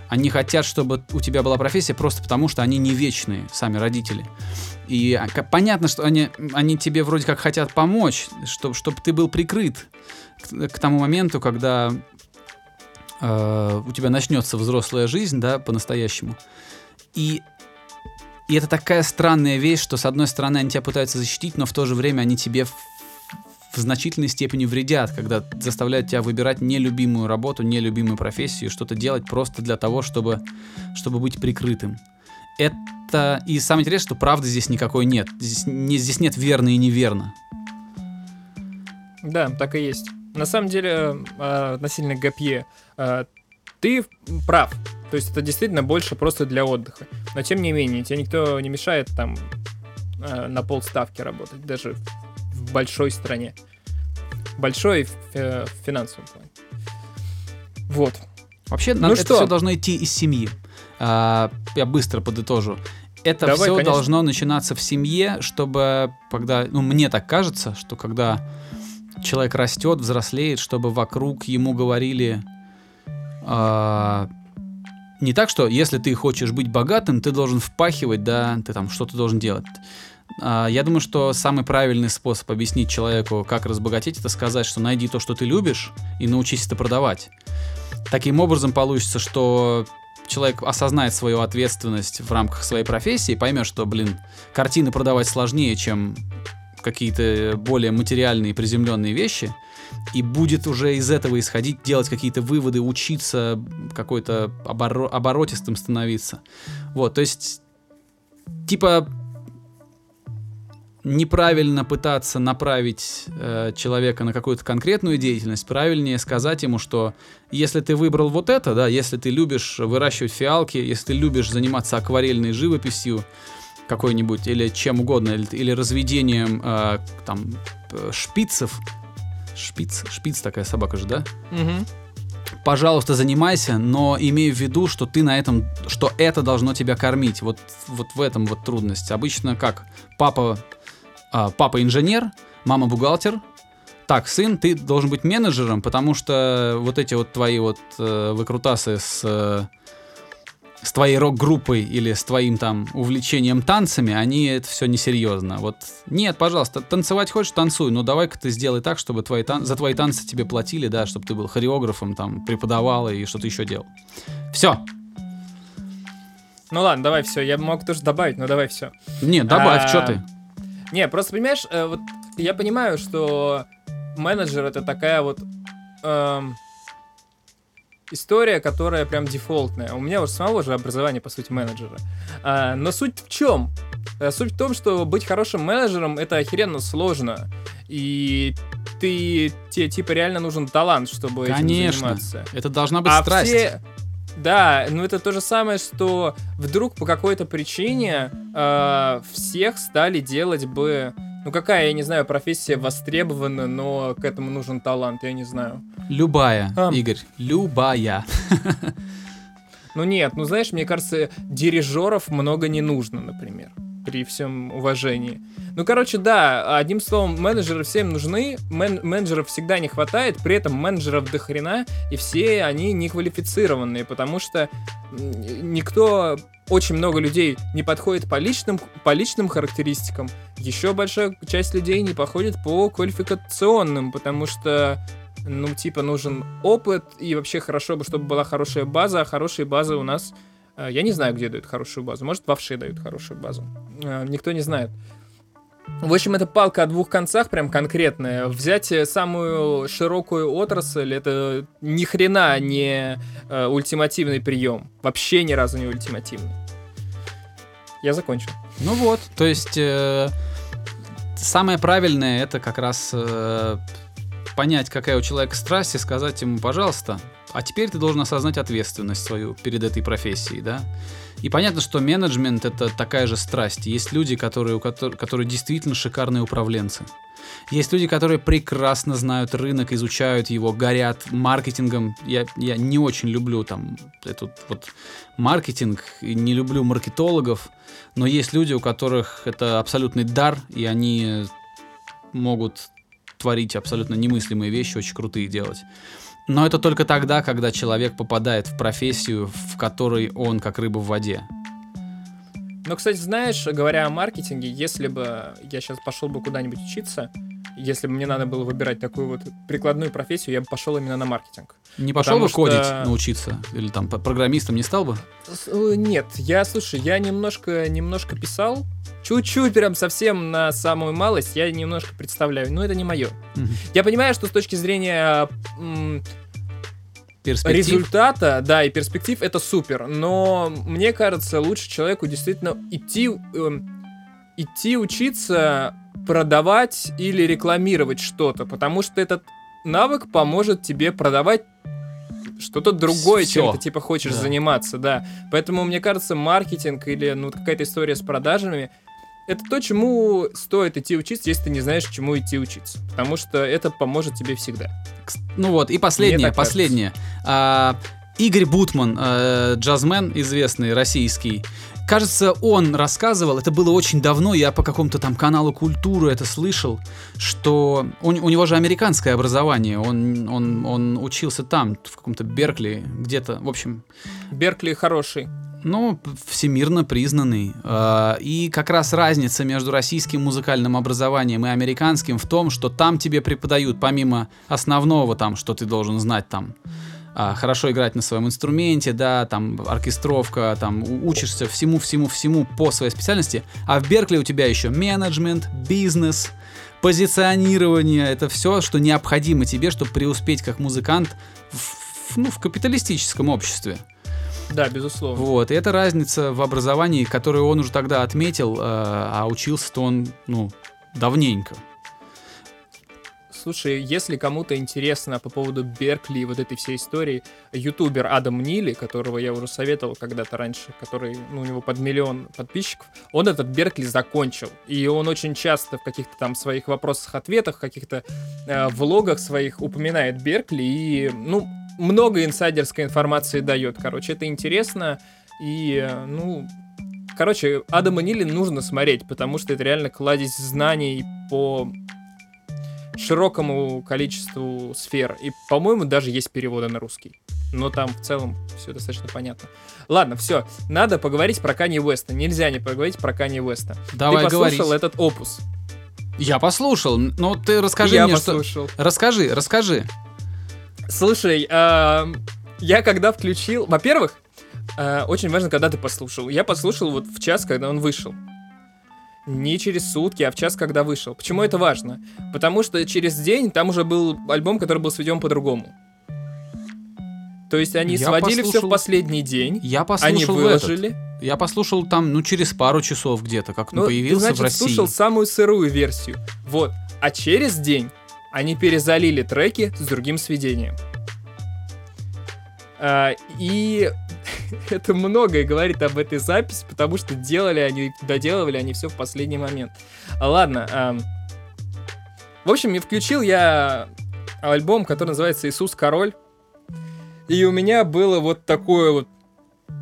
Они хотят, чтобы у тебя была профессия просто потому, что они не вечные, сами родители. И а, понятно, что они, они тебе вроде как хотят помочь, чтобы, чтобы ты был прикрыт к, к тому моменту, когда э, у тебя начнется взрослая жизнь, да, по-настоящему. И, и это такая странная вещь, что с одной стороны они тебя пытаются защитить, но в то же время они тебе в, значительной степени вредят, когда заставляют тебя выбирать нелюбимую работу, нелюбимую профессию, что-то делать просто для того, чтобы, чтобы быть прикрытым. Это и самое интересное, что правды здесь никакой нет. Здесь, не, здесь нет верно и неверно. Да, так и есть. На самом деле, э, относительно Гапье, э, ты прав. То есть это действительно больше просто для отдыха. Но тем не менее, тебе никто не мешает там э, на полставки работать, даже большой стране. Большой в, э, в финансовом плане. Вот. Вообще, Ну это что? все должно идти из семьи. А, я быстро подытожу. Это Давай, все конечно. должно начинаться в семье, чтобы когда, ну мне так кажется, что когда человек растет, взрослеет, чтобы вокруг ему говорили а, не так, что если ты хочешь быть богатым, ты должен впахивать, да, ты там что-то должен делать. А, я думаю, что самый правильный способ объяснить человеку, как разбогатеть, это сказать, что найди то, что ты любишь, и научись это продавать. Таким образом получится, что человек осознает свою ответственность в рамках своей профессии, поймет, что, блин, картины продавать сложнее, чем какие-то более материальные приземленные вещи, и будет уже из этого исходить, делать какие-то выводы, учиться какой-то оборо- оборотистым становиться. Вот, то есть, типа, неправильно пытаться направить э, человека на какую-то конкретную деятельность, правильнее сказать ему, что если ты выбрал вот это, да, если ты любишь выращивать фиалки, если ты любишь заниматься акварельной живописью какой-нибудь или чем угодно, или, или разведением э, там э, шпицев, шпиц, шпиц такая собака же, да? Мгм. пожалуйста, занимайся, но имей в виду, что ты на этом, что это должно тебя кормить. Вот, вот в этом вот трудность. Обычно как? Папа, а, папа инженер, мама бухгалтер. Так, сын, ты должен быть менеджером, потому что вот эти вот твои вот э, выкрутасы с, э, с твоей рок-группой или с твоим там увлечением танцами, они это все несерьезно. Вот нет, пожалуйста, танцевать хочешь, танцуй, но давай-ка ты сделай так, чтобы твои тан- за твои танцы тебе платили, да, чтобы ты был хореографом, там, преподавал и что-то еще делал. Все. Ну ладно, давай все. Я мог тоже добавить, но давай все. Нет, добавь, А, что ты? Не, просто понимаешь, э, вот я понимаю, что менеджер это такая вот эм, история, которая прям дефолтная. У меня уже самого же образование, по сути, менеджера. А, но суть в чем? Э, Суть в том, что быть хорошим менеджером это охеренно сложно. И ты, тебе типа реально нужен талант, чтобы этим Конечно. заниматься. Это должна быть А страсть. все- Да, ну это то же самое, что вдруг по какой-то причине э, всех стали делать бы... Ну какая, я не знаю, профессия востребована, но к этому нужен талант, я не знаю. Любая, Ам. Игорь, любая. Ну нет, ну знаешь, мне кажется, дирижеров много не нужно, например, при всем уважении. Ну, короче, да, одним словом, менеджеры всем нужны, мен- менеджеров всегда не хватает, при этом менеджеров до хрена, и все они неквалифицированные, потому что никто очень много людей не подходит по личным, по личным характеристикам, еще большая часть людей не подходит по квалификационным, потому что ну, типа, нужен опыт, и вообще хорошо бы, чтобы была хорошая база, а хорошие базы у нас... э, Я не знаю, где дают хорошую базу. Может, в дают хорошую базу. Э, Никто не знает. В общем, это палка о двух концах, прям конкретная. Взять самую широкую отрасль, это ни хрена не э, ультимативный прием. Вообще ни разу не ультимативный. Я закончил. Ну вот, то есть э, самое правильное это как раз э, понять, какая у человека страсть, и сказать ему, пожалуйста, а теперь ты должен осознать ответственность свою перед этой профессией, да? И понятно, что менеджмент это такая же страсть. Есть люди, которые, у котор- которые действительно шикарные управленцы. Есть люди, которые прекрасно знают рынок, изучают его, горят маркетингом. Я, я не очень люблю там этот вот маркетинг, не люблю маркетологов, но есть люди, у которых это абсолютный дар, и они могут творить абсолютно немыслимые вещи, очень крутые делать. Но это только тогда, когда человек попадает в профессию, в которой он как рыба в воде. Но, кстати, знаешь, говоря о маркетинге, если бы я сейчас пошел бы куда-нибудь учиться, если бы мне надо было выбирать такую вот прикладную профессию, я бы пошел именно на маркетинг. Не пошел бы что- кодить, научиться? Или там программистом не стал бы? Э, Нет, я, слушай, я немножко, немножко писал, чуть-чуть, прям совсем на самую малость, я немножко представляю, но это не мое. Мгм. Я понимаю, что с точки зрения Перспектив? результата, да, и перспектив это супер, но мне кажется, лучше человеку действительно идти, эм, идти учиться продавать или рекламировать что-то, потому что этот навык поможет тебе продавать что-то другое, Всё. чем ты типа хочешь Да. заниматься, да. Поэтому мне кажется, маркетинг или ну какая-то история с продажами это то, чему стоит идти учиться, если ты не знаешь, чему идти учиться. Потому что это поможет тебе всегда. Ну вот, и последнее, последнее. А, Игорь Бутман, э, джазмен известный, российский. Кажется, он рассказывал, это было очень давно, я по какому-то там каналу культуры это слышал, что у, у него же американское образование, он, он, он учился там, в каком-то Беркли, где-то, в общем, Беркли хороший. ну, всемирно признанный. А, И как раз разница между российским музыкальным образованием и американским в том, что там тебе преподают, помимо основного там, что ты должен знать там, а, хорошо играть на своем инструменте, да, там оркестровка, там учишься всему-всему-всему по своей специальности, а в Беркли у тебя еще менеджмент, бизнес, позиционирование, это все, что необходимо тебе, чтобы преуспеть как музыкант в, в- ну, в капиталистическом обществе. Да, безусловно. Вот, и это разница в образовании, которую он уже тогда отметил, э, а учился-то он, ну, давненько. Слушай, если кому-то интересно по поводу Беркли и вот этой всей истории, ютубер Адам Нили, которого я уже советовал когда-то раньше, который, ну, у него под миллион подписчиков, он этот Беркли закончил. И он очень часто в каких-то там своих вопросах-ответах, каких-то э, влогах своих упоминает Беркли и, ну, много инсайдерской информации дает. Короче, это интересно и, ну, короче, Адама Нили нужно смотреть, потому что это реально кладезь знаний по широкому количеству сфер. И, по-моему, даже есть переводы на русский. Но там в целом все достаточно понятно. Ладно, все. Надо поговорить про Канье Уэста. Нельзя не поговорить про Канье Уэста. Давай ты послушал говорить. этот опус? Я послушал, но ты расскажи я мне, послушал. что... Расскажи, расскажи. Слушай, я когда включил... Во-первых, э, очень важно, когда ты послушал. Я послушал вот в час, когда он вышел. Не через сутки, а в час, когда вышел. Почему это важно? Потому что через день там уже был альбом, который был сведен по-другому. То есть они Я сводили все в послушал- последний день, Я они послушал этот. выложили. Я послушал там, ну, через пару часов где-то, как он Ну, появился ты, значит, в России. слушал самую сырую версию. Вот. А через день они перезалили треки с другим сведением. А, и это многое говорит об этой записи, потому что делали они, доделывали они все в последний момент. А, Ладно. в общем, и включил я альбом, который называется «Иисус Король». И у меня было вот такое вот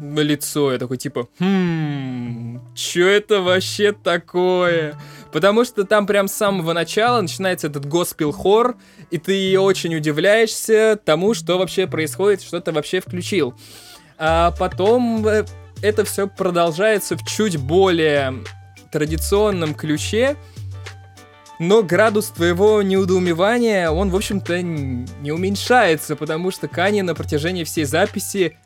лицо, я такой типа, хм, чё это вообще такое? Потому что там прям с самого начала начинается этот госпел-хор, и ты очень удивляешься тому, что вообще происходит, что ты вообще включил. А потом э, это все продолжается в чуть более традиционном ключе, но градус твоего неудоумевания, он, в общем-то, не уменьшается, потому что Кани на протяжении всей записи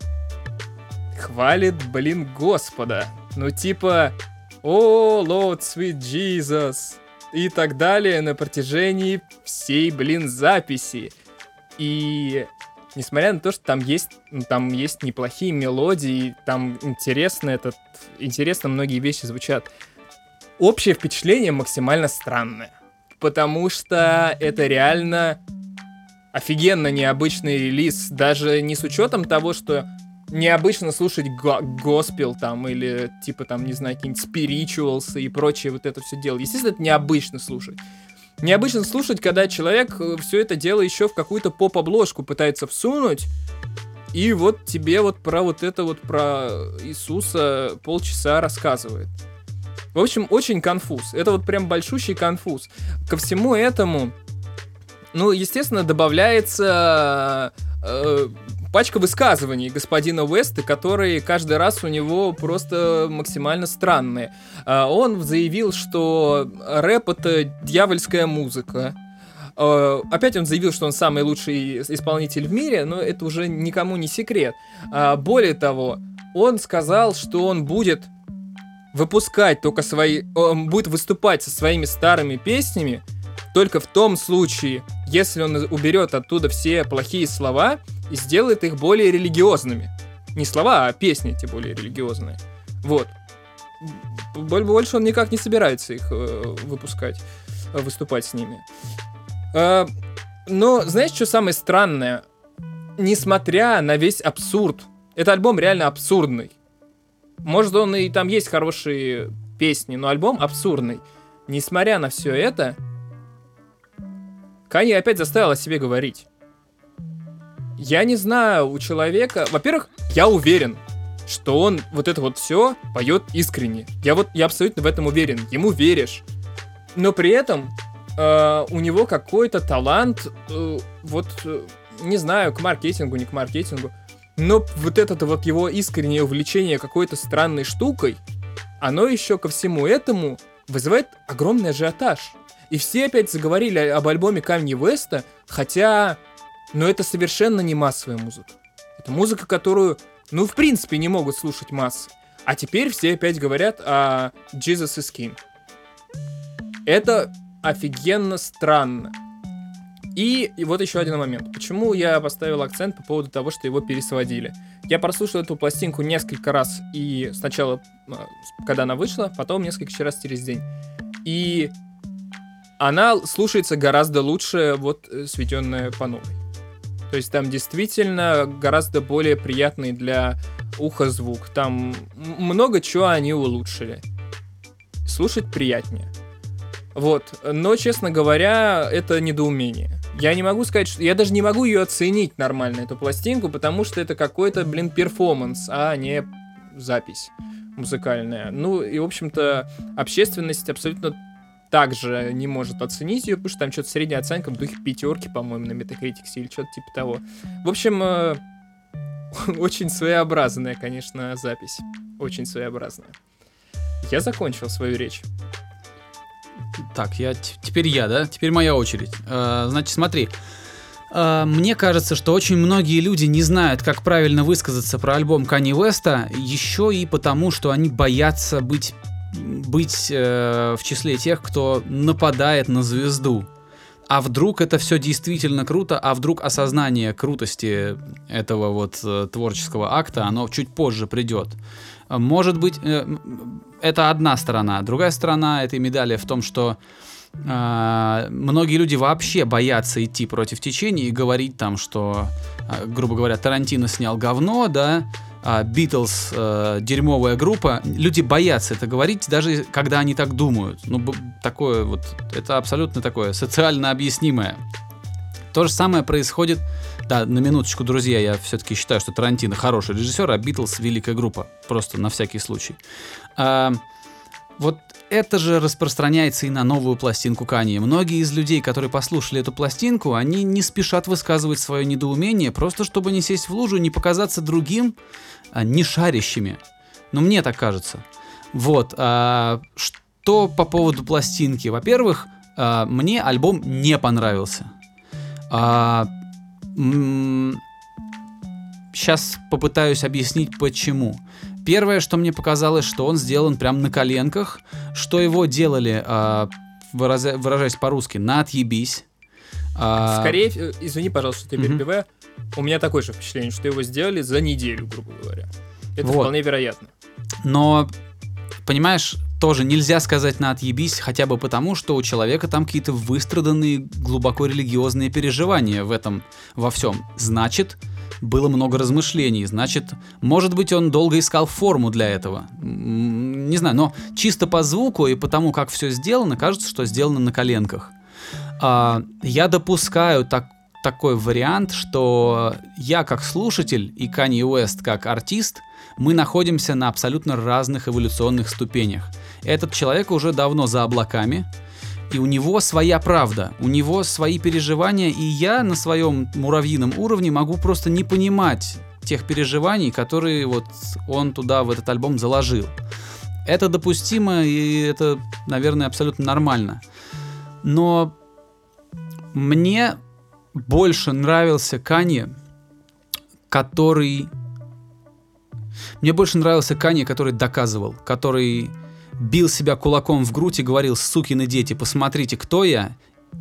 хвалит, блин, Господа. Ну, типа, «О, Lord Sweet Jesus!» и так далее на протяжении всей, блин, записи. И несмотря на то, что там есть, ну, там есть неплохие мелодии, там интересно этот, интересно многие вещи звучат, общее впечатление максимально странное. Потому что это реально офигенно необычный релиз, даже не с учетом того, что необычно слушать го- госпел там или типа там, не знаю, какие-нибудь spirituals и прочее вот это все дело. Естественно, это необычно слушать. Необычно слушать, когда человек э, все это дело еще в какую-то поп-обложку пытается всунуть, и вот тебе вот про вот это вот про Иисуса полчаса рассказывает. В общем, очень конфуз. Это вот прям большущий конфуз. Ко всему этому, ну, естественно, добавляется э, пачка высказываний господина Уэста, которые каждый раз у него просто максимально странные. Э, он заявил, что рэп это дьявольская музыка. Э, опять он заявил, что он самый лучший исполнитель в мире, но это уже никому не секрет. Э, более того, он сказал, что он будет выпускать только свои... Он будет выступать со своими старыми песнями только в том случае, если он уберет оттуда все плохие слова и сделает их более религиозными. Не слова, а песни эти более религиозные. Вот. Больше он никак не собирается их э, выпускать, э, выступать с ними. Э, но знаешь, что самое странное? Несмотря на весь абсурд, этот альбом реально абсурдный. Может, он и там есть хорошие песни, но альбом абсурдный. Несмотря на все это, Канье опять заставил о себе говорить. Я не знаю, у человека... Во-первых, я уверен, что он вот это вот все поет искренне. Я вот, я абсолютно в этом уверен. Ему веришь. Но при этом э, у него какой-то талант, э, вот, э, не знаю, к маркетингу, не к маркетингу, но вот это вот его искреннее увлечение какой-то странной штукой, оно еще ко всему этому вызывает огромный ажиотаж. И все опять заговорили об альбоме Камни Веста, хотя, ну это совершенно не массовая музыка. Это музыка, которую, ну в принципе, не могут слушать массы. А теперь все опять говорят о Jesus is King. Это офигенно странно. И, и вот еще один момент. Почему я поставил акцент по поводу того, что его пересводили? Я прослушал эту пластинку несколько раз, и сначала, а, когда она вышла, потом несколько раз через день. И она слушается гораздо лучше, вот, э, сведенная по новой. То есть там действительно гораздо более приятный для уха звук. Там много чего они улучшили. Слушать приятнее. Вот. Но, честно говоря, это недоумение. Я не могу сказать, что... Я даже не могу ее оценить нормально, эту пластинку, потому что это какой-то, блин, перформанс, а не запись музыкальная. Ну, и, в общем-то, общественность абсолютно также не может оценить ее, потому что там что-то средняя оценка в духе пятерки, по-моему, на Metacritic или что-то типа того. В общем, э, очень своеобразная, конечно, запись. Очень своеобразная. Я закончил свою речь. Так, я теперь я, да? Теперь моя очередь. Э, значит, смотри. Э, мне кажется, что очень многие люди не знают, как правильно высказаться про альбом Кани Уэста, еще и потому, что они боятся быть, быть э, в числе тех, кто нападает на звезду. А вдруг это все действительно круто, а вдруг осознание крутости этого вот э, творческого акта, оно чуть позже придет. Может быть, э, это одна сторона. Другая сторона этой медали в том, что э, многие люди вообще боятся идти против течения и говорить там, что, э, грубо говоря, Тарантино снял говно, да, Битлз э, дерьмовая группа. Люди боятся это говорить, даже когда они так думают. Ну, такое вот, это абсолютно такое социально объяснимое. То же самое происходит да, на минуточку, друзья, я все-таки считаю, что Тарантино хороший режиссер, а Битлз великая группа. Просто на всякий случай. А, вот это же распространяется и на новую пластинку Кани. Многие из людей, которые послушали эту пластинку, они не спешат высказывать свое недоумение, просто чтобы не сесть в лужу, не показаться другим а, не шарящими. Ну, мне так кажется. Вот. а, что по поводу пластинки? Во-первых, а, мне альбом не понравился. сейчас попытаюсь объяснить, почему. Первое, что мне показалось, что он сделан прям на коленках, что его делали, а, выразя- выражаясь по-русски, на отъебись. А, Скорее, э, извини, пожалуйста, что Мгм. перебиваю. У меня такое же впечатление, что его сделали за неделю, грубо говоря. Это Вот. вполне вероятно. Но, понимаешь, тоже нельзя сказать на отъебись, хотя бы потому, что у человека там какие-то выстраданные, глубоко религиозные переживания в этом, во всем. Значит, было много размышлений, значит, может быть, он долго искал форму для этого. Не знаю, но чисто по звуку и по тому, как все сделано, кажется, что сделано на коленках. А, я допускаю так, такой вариант, что я как слушатель и Kanye Уэст как артист, мы находимся на абсолютно разных эволюционных ступенях. Этот человек уже давно за облаками, и у него своя правда, у него свои переживания, и я на своем муравьином уровне могу просто не понимать тех переживаний, которые вот он туда в этот альбом заложил. Это допустимо, и это, наверное, абсолютно нормально. Но мне больше нравился Кани, который... Мне больше нравился Кани, который доказывал, который бил себя кулаком в грудь и говорил, сукины дети, посмотрите, кто я,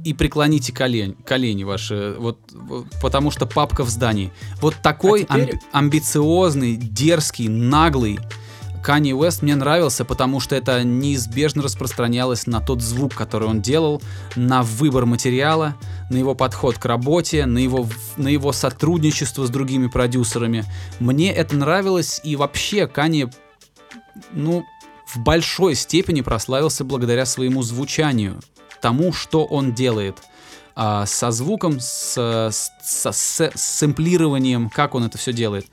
и преклоните колень, колени ваши, вот, вот, потому что папка в здании. Вот такой А теперь- амби- амбициозный, дерзкий, наглый Kanye Уэст мне нравился, потому что это неизбежно распространялось на тот звук, который он делал, на выбор материала, на его подход к работе, на его, на его сотрудничество с другими продюсерами. Мне это нравилось, и вообще Kanye, ну, в большой степени прославился благодаря своему звучанию, тому, что он делает. А, со звуком, с, с, со- с сэмплированием, как он это все делает.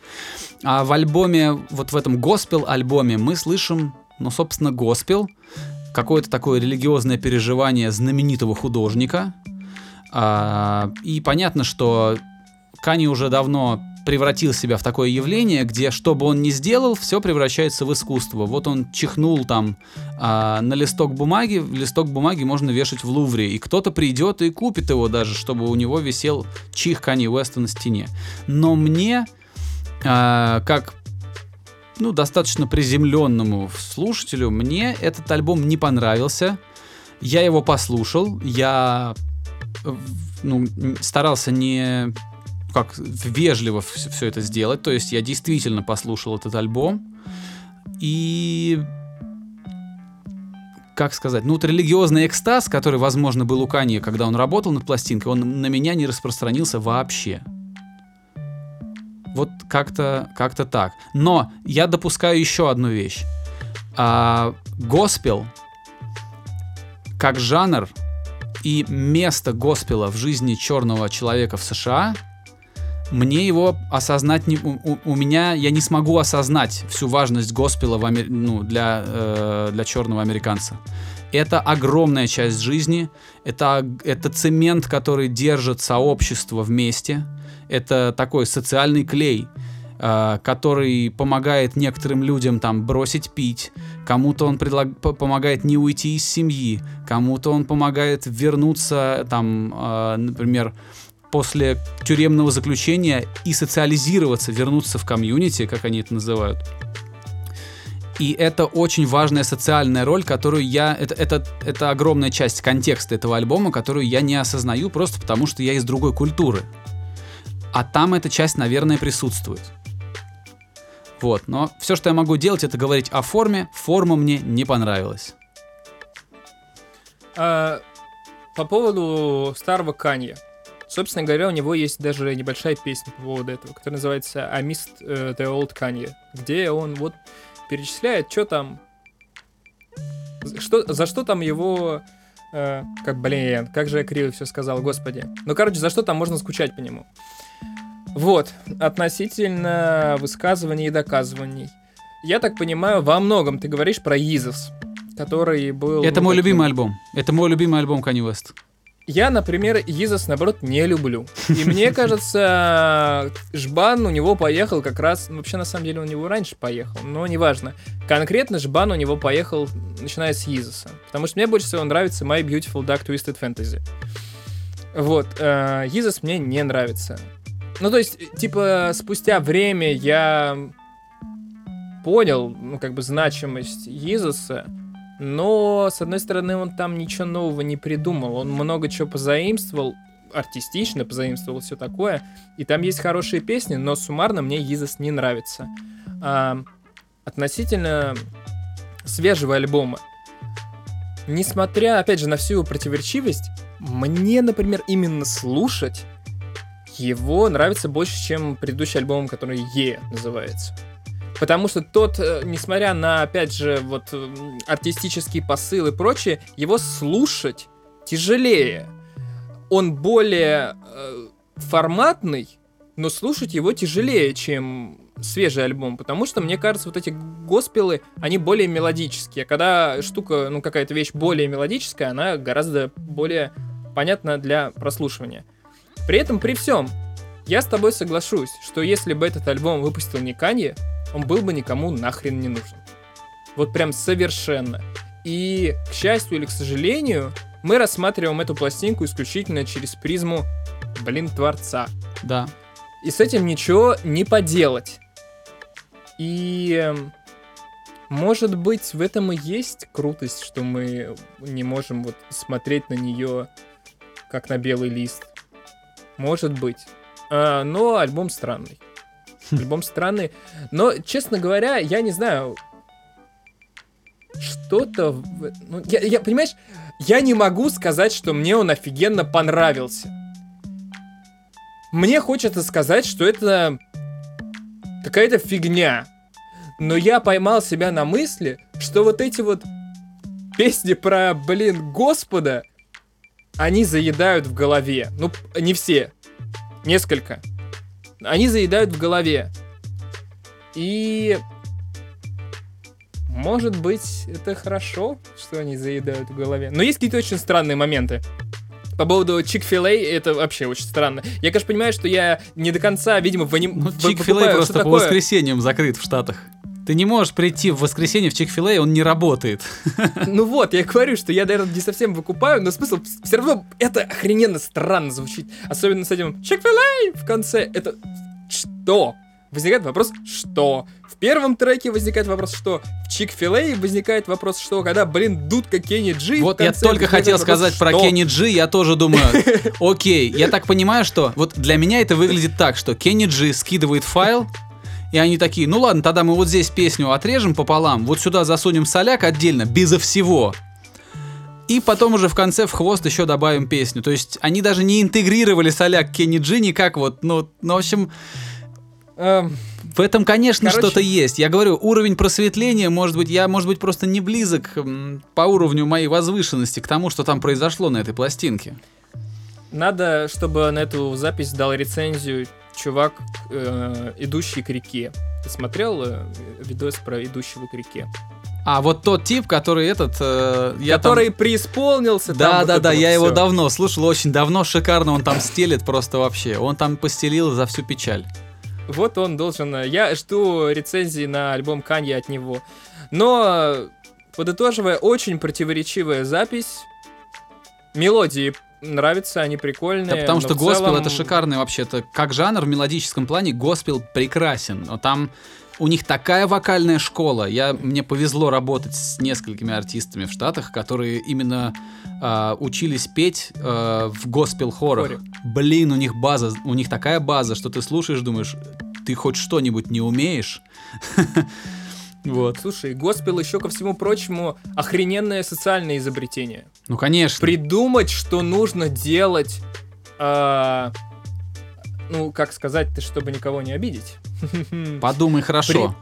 А в альбоме, вот в этом госпел-альбоме мы слышим, ну, собственно, госпел, какое-то такое религиозное переживание знаменитого художника. А, и понятно, что Кани уже давно превратил себя в такое явление, где что бы он ни сделал, все превращается в искусство. Вот он чихнул там а, на листок бумаги, листок бумаги можно вешать в Лувре, и кто-то придет и купит его даже, чтобы у него висел чих Кани Уэста на стене. Но мне, а, как ну, достаточно приземленному слушателю, мне этот альбом не понравился. Я его послушал, я ну, старался не как вежливо все это сделать. То есть я действительно послушал этот альбом. И как сказать, ну вот религиозный экстаз, который, возможно, был у Канье, когда он работал над пластинкой, он на меня не распространился вообще. Вот как-то как так. Но я допускаю еще одну вещь. А, госпел как жанр и место госпела в жизни черного человека в США, мне его осознать не, у, у- меня я не смогу осознать всю важность госпела в Амер- ну, для, э, для черного американца. Это огромная часть жизни, это, это цемент, который держит сообщество вместе, это такой социальный клей, э, который помогает некоторым людям там бросить пить, кому-то он предлаг- по- помогает не уйти из семьи, кому-то он помогает вернуться там, э, например, после тюремного заключения и социализироваться, вернуться в комьюнити, как они это называют. И это очень важная социальная роль, которую я... Это, это, это огромная часть контекста этого альбома, которую я не осознаю просто потому, что я из другой культуры. А там эта часть, наверное, присутствует. Вот, но все, что я могу делать, это говорить о форме. Форма мне не понравилась. А, по поводу старого Канье. Собственно говоря, у него есть даже небольшая песня по поводу этого, которая называется I Missed э, the Old Kanye, где он вот перечисляет, что там, что, за что там его, э, как, блин, как же я криво все сказал, господи. Ну, короче, за что там можно скучать по нему. Вот, относительно высказываний и доказываний. Я так понимаю, во многом ты говоришь про Изос, который был... Это ну, мой таким- любимый альбом. Это мой любимый альбом Kanye West. Я, например, Изос, наоборот, не люблю. И мне кажется, Жбан у него поехал как раз... ну, Вообще, на самом деле, у него раньше поехал, но неважно. Конкретно Жбан у него поехал, начиная с Изоса. Потому что мне больше всего нравится My Beautiful Dark Twisted Fantasy. Вот, э, Изос мне не нравится. Ну, то есть, типа, спустя время я понял, ну, как бы, значимость Изоса, но, с одной стороны, он там ничего нового не придумал. Он много чего позаимствовал, артистично позаимствовал все такое. И там есть хорошие песни, но суммарно мне Изос не нравится. А, относительно свежего альбома, несмотря, опять же, на всю его противоречивость, мне, например, именно слушать его нравится больше, чем предыдущий альбом, который Е называется. Потому что тот, э, несмотря на, опять же, вот м, артистический посыл и прочее, его слушать тяжелее. Он более э, форматный, но слушать его тяжелее, чем свежий альбом, потому что, мне кажется, вот эти госпелы, они более мелодические. А Когда штука, ну, какая-то вещь более мелодическая, она гораздо более понятна для прослушивания. При этом, при всем, я с тобой соглашусь, что если бы этот альбом выпустил не Канье, он был бы никому нахрен не нужен. Вот прям совершенно. И, к счастью или к сожалению, мы рассматриваем эту пластинку исключительно через призму, блин, творца. Да. И с этим ничего не поделать. И эм, может быть в этом и есть крутость, что мы не можем вот смотреть на нее как на белый лист. Может быть. А, но альбом странный. Альбом странный. Но, честно говоря, я не знаю. Что-то... в- Ну, я, я- понимаешь, я не могу сказать, что мне он офигенно понравился. Мне хочется сказать, что это какая-то фигня. Но я поймал себя на мысли, что вот эти вот песни про, блин, Господа, они заедают в голове. Ну, не все. Несколько. Они заедают в голове. И... Может быть, это хорошо, что они заедают в голове. Но есть какие-то очень странные моменты. По поводу Чик-филей, это вообще очень странно. Я, конечно, понимаю, что я не до конца, видимо, в аним... Ну, Чик-филей просто по такое. воскресеньям закрыт в Штатах. Ты не можешь прийти в воскресенье в Чик-филей, он не работает. Ну вот, я говорю, что я, наверное, не совсем выкупаю, но смысл все равно это охрененно странно звучит. Особенно с этим чик в конце. Это что? Возникает вопрос, что? В первом треке возникает вопрос, что? В чик возникает вопрос, что? Когда, блин, дудка Кенни Джи. Вот я только хотел вопрос, сказать про что? Кенни Джи, я тоже думаю, окей, я так понимаю, что вот для меня это выглядит так, что Кенни Джи скидывает файл, и они такие, ну ладно, тогда мы вот здесь песню отрежем пополам, вот сюда засунем соляк отдельно, безо всего. И потом уже в конце в хвост еще добавим песню. То есть они даже не интегрировали соляк Кенни Джи никак вот, ну, ну в общем, Эм, в этом, конечно, Короче- что-то есть. Я говорю, уровень просветления, может быть, я, может быть, просто не близок по уровню моей возвышенности к тому, что там произошло на этой пластинке. Надо, чтобы на эту запись дал рецензию чувак, э, идущий к реке. Ты смотрел э, видос про идущего к реке? А вот тот тип, который этот... э, я там- который преисполнился. там Да, вот да, это да, вот я его всё. давно слушал, очень давно, шикарно он там стелит просто вообще. Он там постелил за всю печаль. Вот он должен... э, Я жду рецензии на альбом Канье от него. Но, подытоживая, очень противоречивая запись. Мелодии нравятся, они прикольные. Да потому что госпел целом- это шикарный вообще-то. Как жанр в мелодическом плане госпел прекрасен. Но там у них такая вокальная школа. Я, мне повезло работать с несколькими артистами в Штатах, которые именно а, учились петь а, в госпел-хорах. Хоре. Блин, у них база, у них такая база, что ты слушаешь, думаешь, ты хоть что-нибудь не умеешь? Вот. Слушай, госпел еще ко всему прочему охрененное социальное изобретение. Ну, конечно. Придумать, что нужно делать... а, ну, как сказать-то, чтобы никого не обидеть. Подумай хорошо.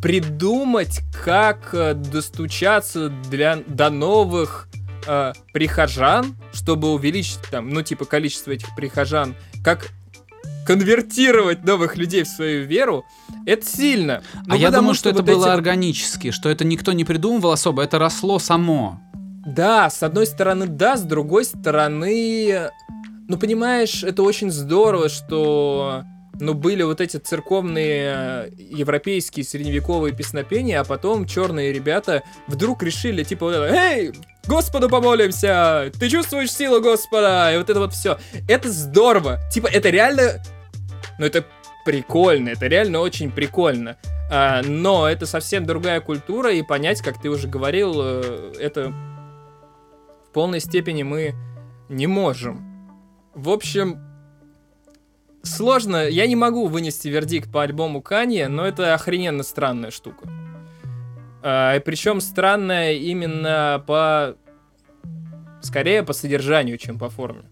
придумать, как э, достучаться для, до новых э, прихожан, чтобы увеличить там, ну, типа, количество этих прихожан, как конвертировать новых людей в свою веру, это сильно. А Ну, я потому думаю, что это вот было эти- органически, что это никто не придумывал особо, это росло само. Да, с одной стороны, да, с другой стороны, ну, понимаешь, это очень здорово, что ну, были вот эти церковные э, европейские средневековые песнопения, а потом черные ребята вдруг решили, типа, вот это, «Эй, Господу помолимся! Ты чувствуешь силу Господа?» И вот это вот все. Это здорово. Типа, это реально... Ну, это прикольно, это реально очень прикольно. А, но это совсем другая культура, и понять, как ты уже говорил, э, это полной степени мы не можем. В общем, сложно, я не могу вынести вердикт по альбому Канье, но это охрененно странная штука. А, причем странная именно по... Скорее по содержанию, чем по форме.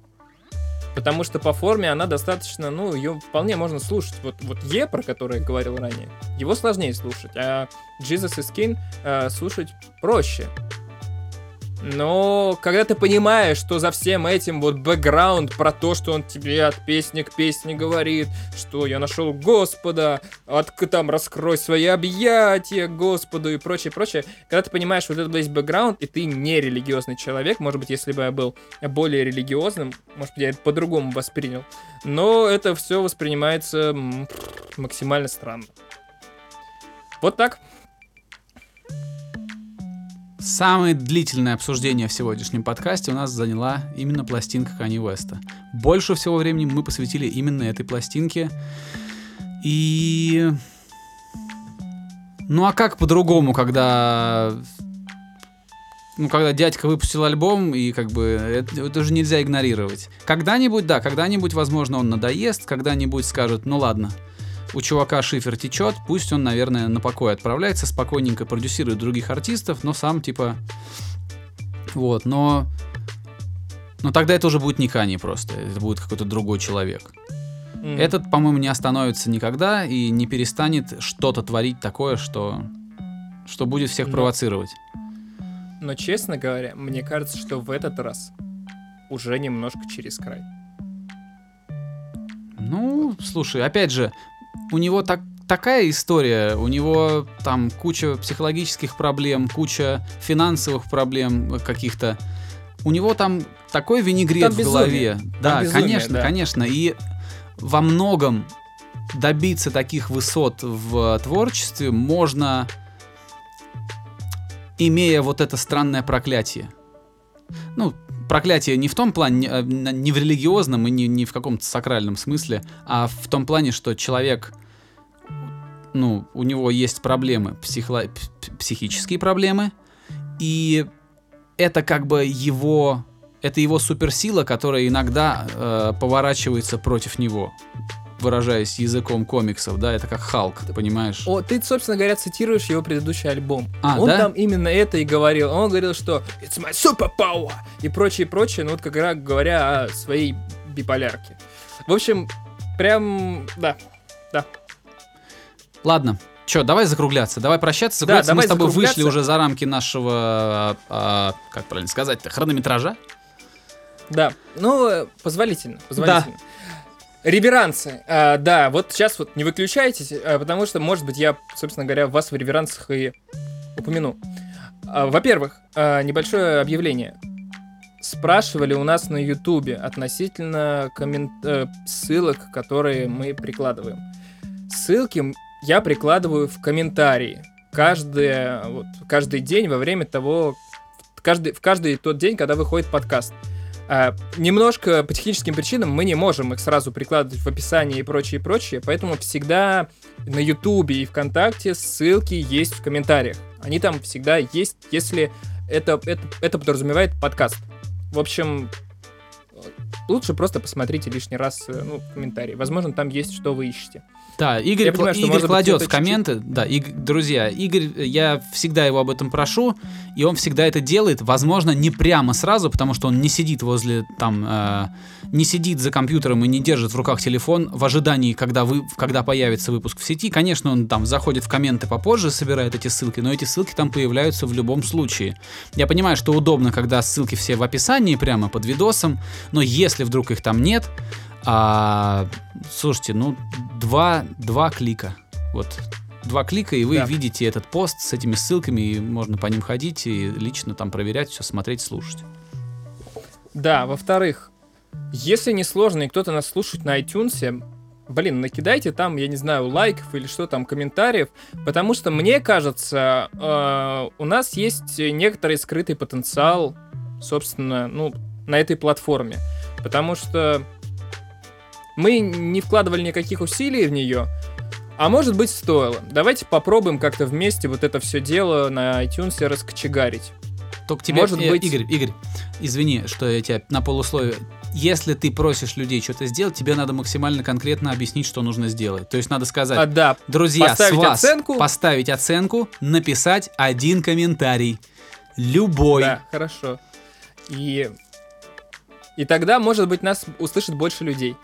Потому что по форме она достаточно, ну, ее вполне можно слушать. Вот, вот Е, про который я говорил ранее, его сложнее слушать, а Jesus is King э, слушать проще. Но когда ты понимаешь, что за всем этим вот бэкграунд про то, что он тебе от песни к песне говорит, что я нашел Господа, от там раскрой свои объятия Господу и прочее, прочее. Когда ты понимаешь вот этот весь бэкграунд, и ты не религиозный человек, может быть, если бы я был более религиозным, может быть, я это по-другому воспринял, но это все воспринимается максимально странно. Вот так. Самое длительное обсуждение в сегодняшнем подкасте у нас заняла именно пластинка Кани Уэста. Больше всего времени мы посвятили именно этой пластинке. И... Ну а как по-другому, когда... Ну, когда дядька выпустил альбом, и как бы это, это уже нельзя игнорировать. Когда-нибудь, да, когда-нибудь, возможно, он надоест, когда-нибудь скажет, ну ладно, у чувака шифер течет, пусть он, наверное, на покой отправляется, спокойненько продюсирует других артистов, но сам типа... Вот, но... Но тогда это уже будет не Кани просто, это будет какой-то другой человек. Mm. Этот, по-моему, не остановится никогда и не перестанет что-то творить такое, что, что будет всех но, провоцировать. Но, честно говоря, мне кажется, что в этот раз уже немножко через край. Ну, слушай, опять же, у него так, такая история, у него там куча психологических проблем, куча финансовых проблем каких-то. У него там такой винегрет там в голове. Там да, безумие, конечно, да. конечно. И во многом добиться таких высот в творчестве можно, имея вот это странное проклятие. Ну, проклятие не в том плане, э, не в религиозном и не, не в каком-то сакральном смысле, а в том плане, что человек, ну, у него есть проблемы, психло, психические проблемы, и это как бы его, это его суперсила, которая иногда э, поворачивается против него выражаясь языком комиксов, да, это как Халк, ты понимаешь? О, ты, собственно говоря, цитируешь его предыдущий альбом. А, Он да? там именно это и говорил. Он говорил, что it's my superpower и прочее, прочее, ну вот как раз говоря о своей биполярке. В общем, прям, да, да. Ладно, Че, давай закругляться, давай прощаться. Закругляться. Да, Мы с тобой вышли уже за рамки нашего, а, а, как правильно сказать-то, хронометража. Да, ну, позволительно, позволительно. Да. Реверансы. А, да, вот сейчас вот не выключайтесь, а, потому что, может быть, я, собственно говоря, вас в реверансах и упомяну. А, во-первых, а, небольшое объявление. Спрашивали у нас на Ютубе относительно коммент... э, ссылок, которые мы прикладываем. Ссылки я прикладываю в комментарии. Каждый, вот, каждый день во время того... Каждый, в каждый тот день, когда выходит подкаст. А, немножко по техническим причинам мы не можем их сразу прикладывать в описание и прочее, и прочее, поэтому всегда на Ютубе и ВКонтакте ссылки есть в комментариях. Они там всегда есть, если это, это, это подразумевает подкаст. В общем, лучше просто посмотрите лишний раз э, ну, комментарии. Возможно, там есть, что вы ищете. Да, Игорь, я понимаю, Игорь кладет в комменты. Чуть-чуть... Да, Иг... друзья, Игорь, я всегда его об этом прошу, и он всегда это делает. Возможно, не прямо сразу, потому что он не сидит возле там, э, не сидит за компьютером и не держит в руках телефон в ожидании, когда вы, когда появится выпуск в сети. Конечно, он там заходит в комменты попозже, собирает эти ссылки, но эти ссылки там появляются в любом случае. Я понимаю, что удобно, когда ссылки все в описании прямо под видосом, но если вдруг их там нет, а, слушайте, ну, два, два клика. Вот два клика, и вы Да. видите этот пост с этими ссылками, и можно по ним ходить и лично там проверять все, смотреть, слушать. Да, во-вторых, если не сложно и кто-то нас слушает на iTunes, блин, накидайте там, я не знаю, лайков или что там, комментариев, потому что мне кажется, э, у нас есть некоторый скрытый потенциал, собственно, ну, на этой платформе, потому что мы не вкладывали никаких усилий в нее, а может быть стоило. Давайте попробуем как-то вместе вот это все дело на iTunes раскочегарить. Только тебе, Может э, быть- Игорь, Игорь, извини, что я тебя на полусловие. Если ты просишь людей что-то сделать, тебе надо максимально конкретно объяснить, что нужно сделать. То есть надо сказать, А, да, друзья, поставить с вас оценку. поставить оценку, написать один комментарий. Любой. Да, хорошо. И, и тогда, может быть, нас услышит больше людей.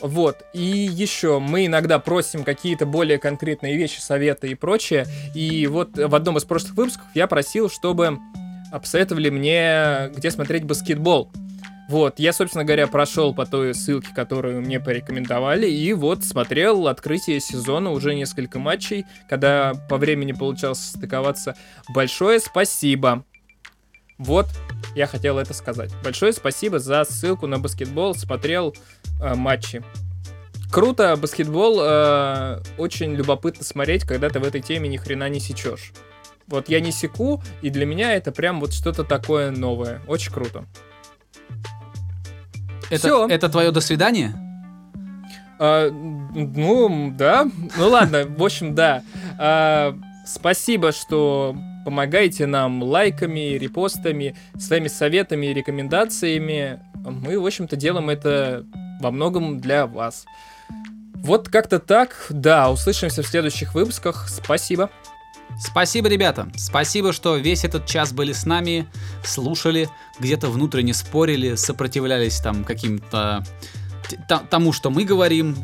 Вот. И еще мы иногда просим какие-то более конкретные вещи, советы и прочее. И вот в одном из прошлых выпусков я просил, чтобы посоветовали мне, где смотреть баскетбол. Вот, я, собственно говоря, прошел по той ссылке, которую мне порекомендовали, и вот смотрел открытие сезона, уже несколько матчей, когда по времени получалось стыковаться. Большое спасибо. Вот, я хотел это сказать. Большое спасибо за ссылку на баскетбол, смотрел матчи. Круто, баскетбол э, очень любопытно смотреть, когда ты в этой теме ни хрена не сечешь. Вот я не секу, и для меня это прям вот что-то такое новое. Очень круто. Это, Всё. это твое до свидания? А, ну, да. Ну ладно, в общем, да. А, спасибо, что помогаете нам лайками, репостами, своими советами и рекомендациями. Мы, в общем-то, делаем это во многом для вас. Вот как-то так. Да, услышимся в следующих выпусках. Спасибо. Спасибо, ребята. Спасибо, что весь этот час были с нами, слушали, где-то внутренне спорили, сопротивлялись там каким-то тому, что мы говорим,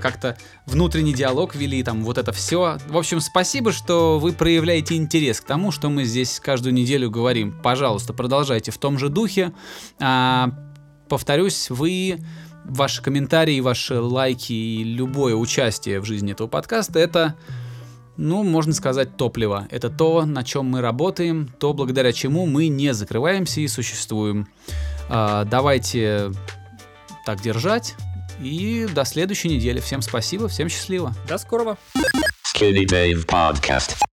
как-то внутренний диалог вели, там вот это все. В общем, спасибо, что вы проявляете интерес к тому, что мы здесь каждую неделю говорим. Пожалуйста, продолжайте в том же духе. А, повторюсь, вы ваши комментарии, ваши лайки и любое участие в жизни этого подкаста это ну, можно сказать, топливо. Это то, на чем мы работаем, то, благодаря чему мы не закрываемся и существуем. А, давайте так держать. И до следующей недели. Всем спасибо, всем счастливо. До скорого. Skinny Dave Podcast.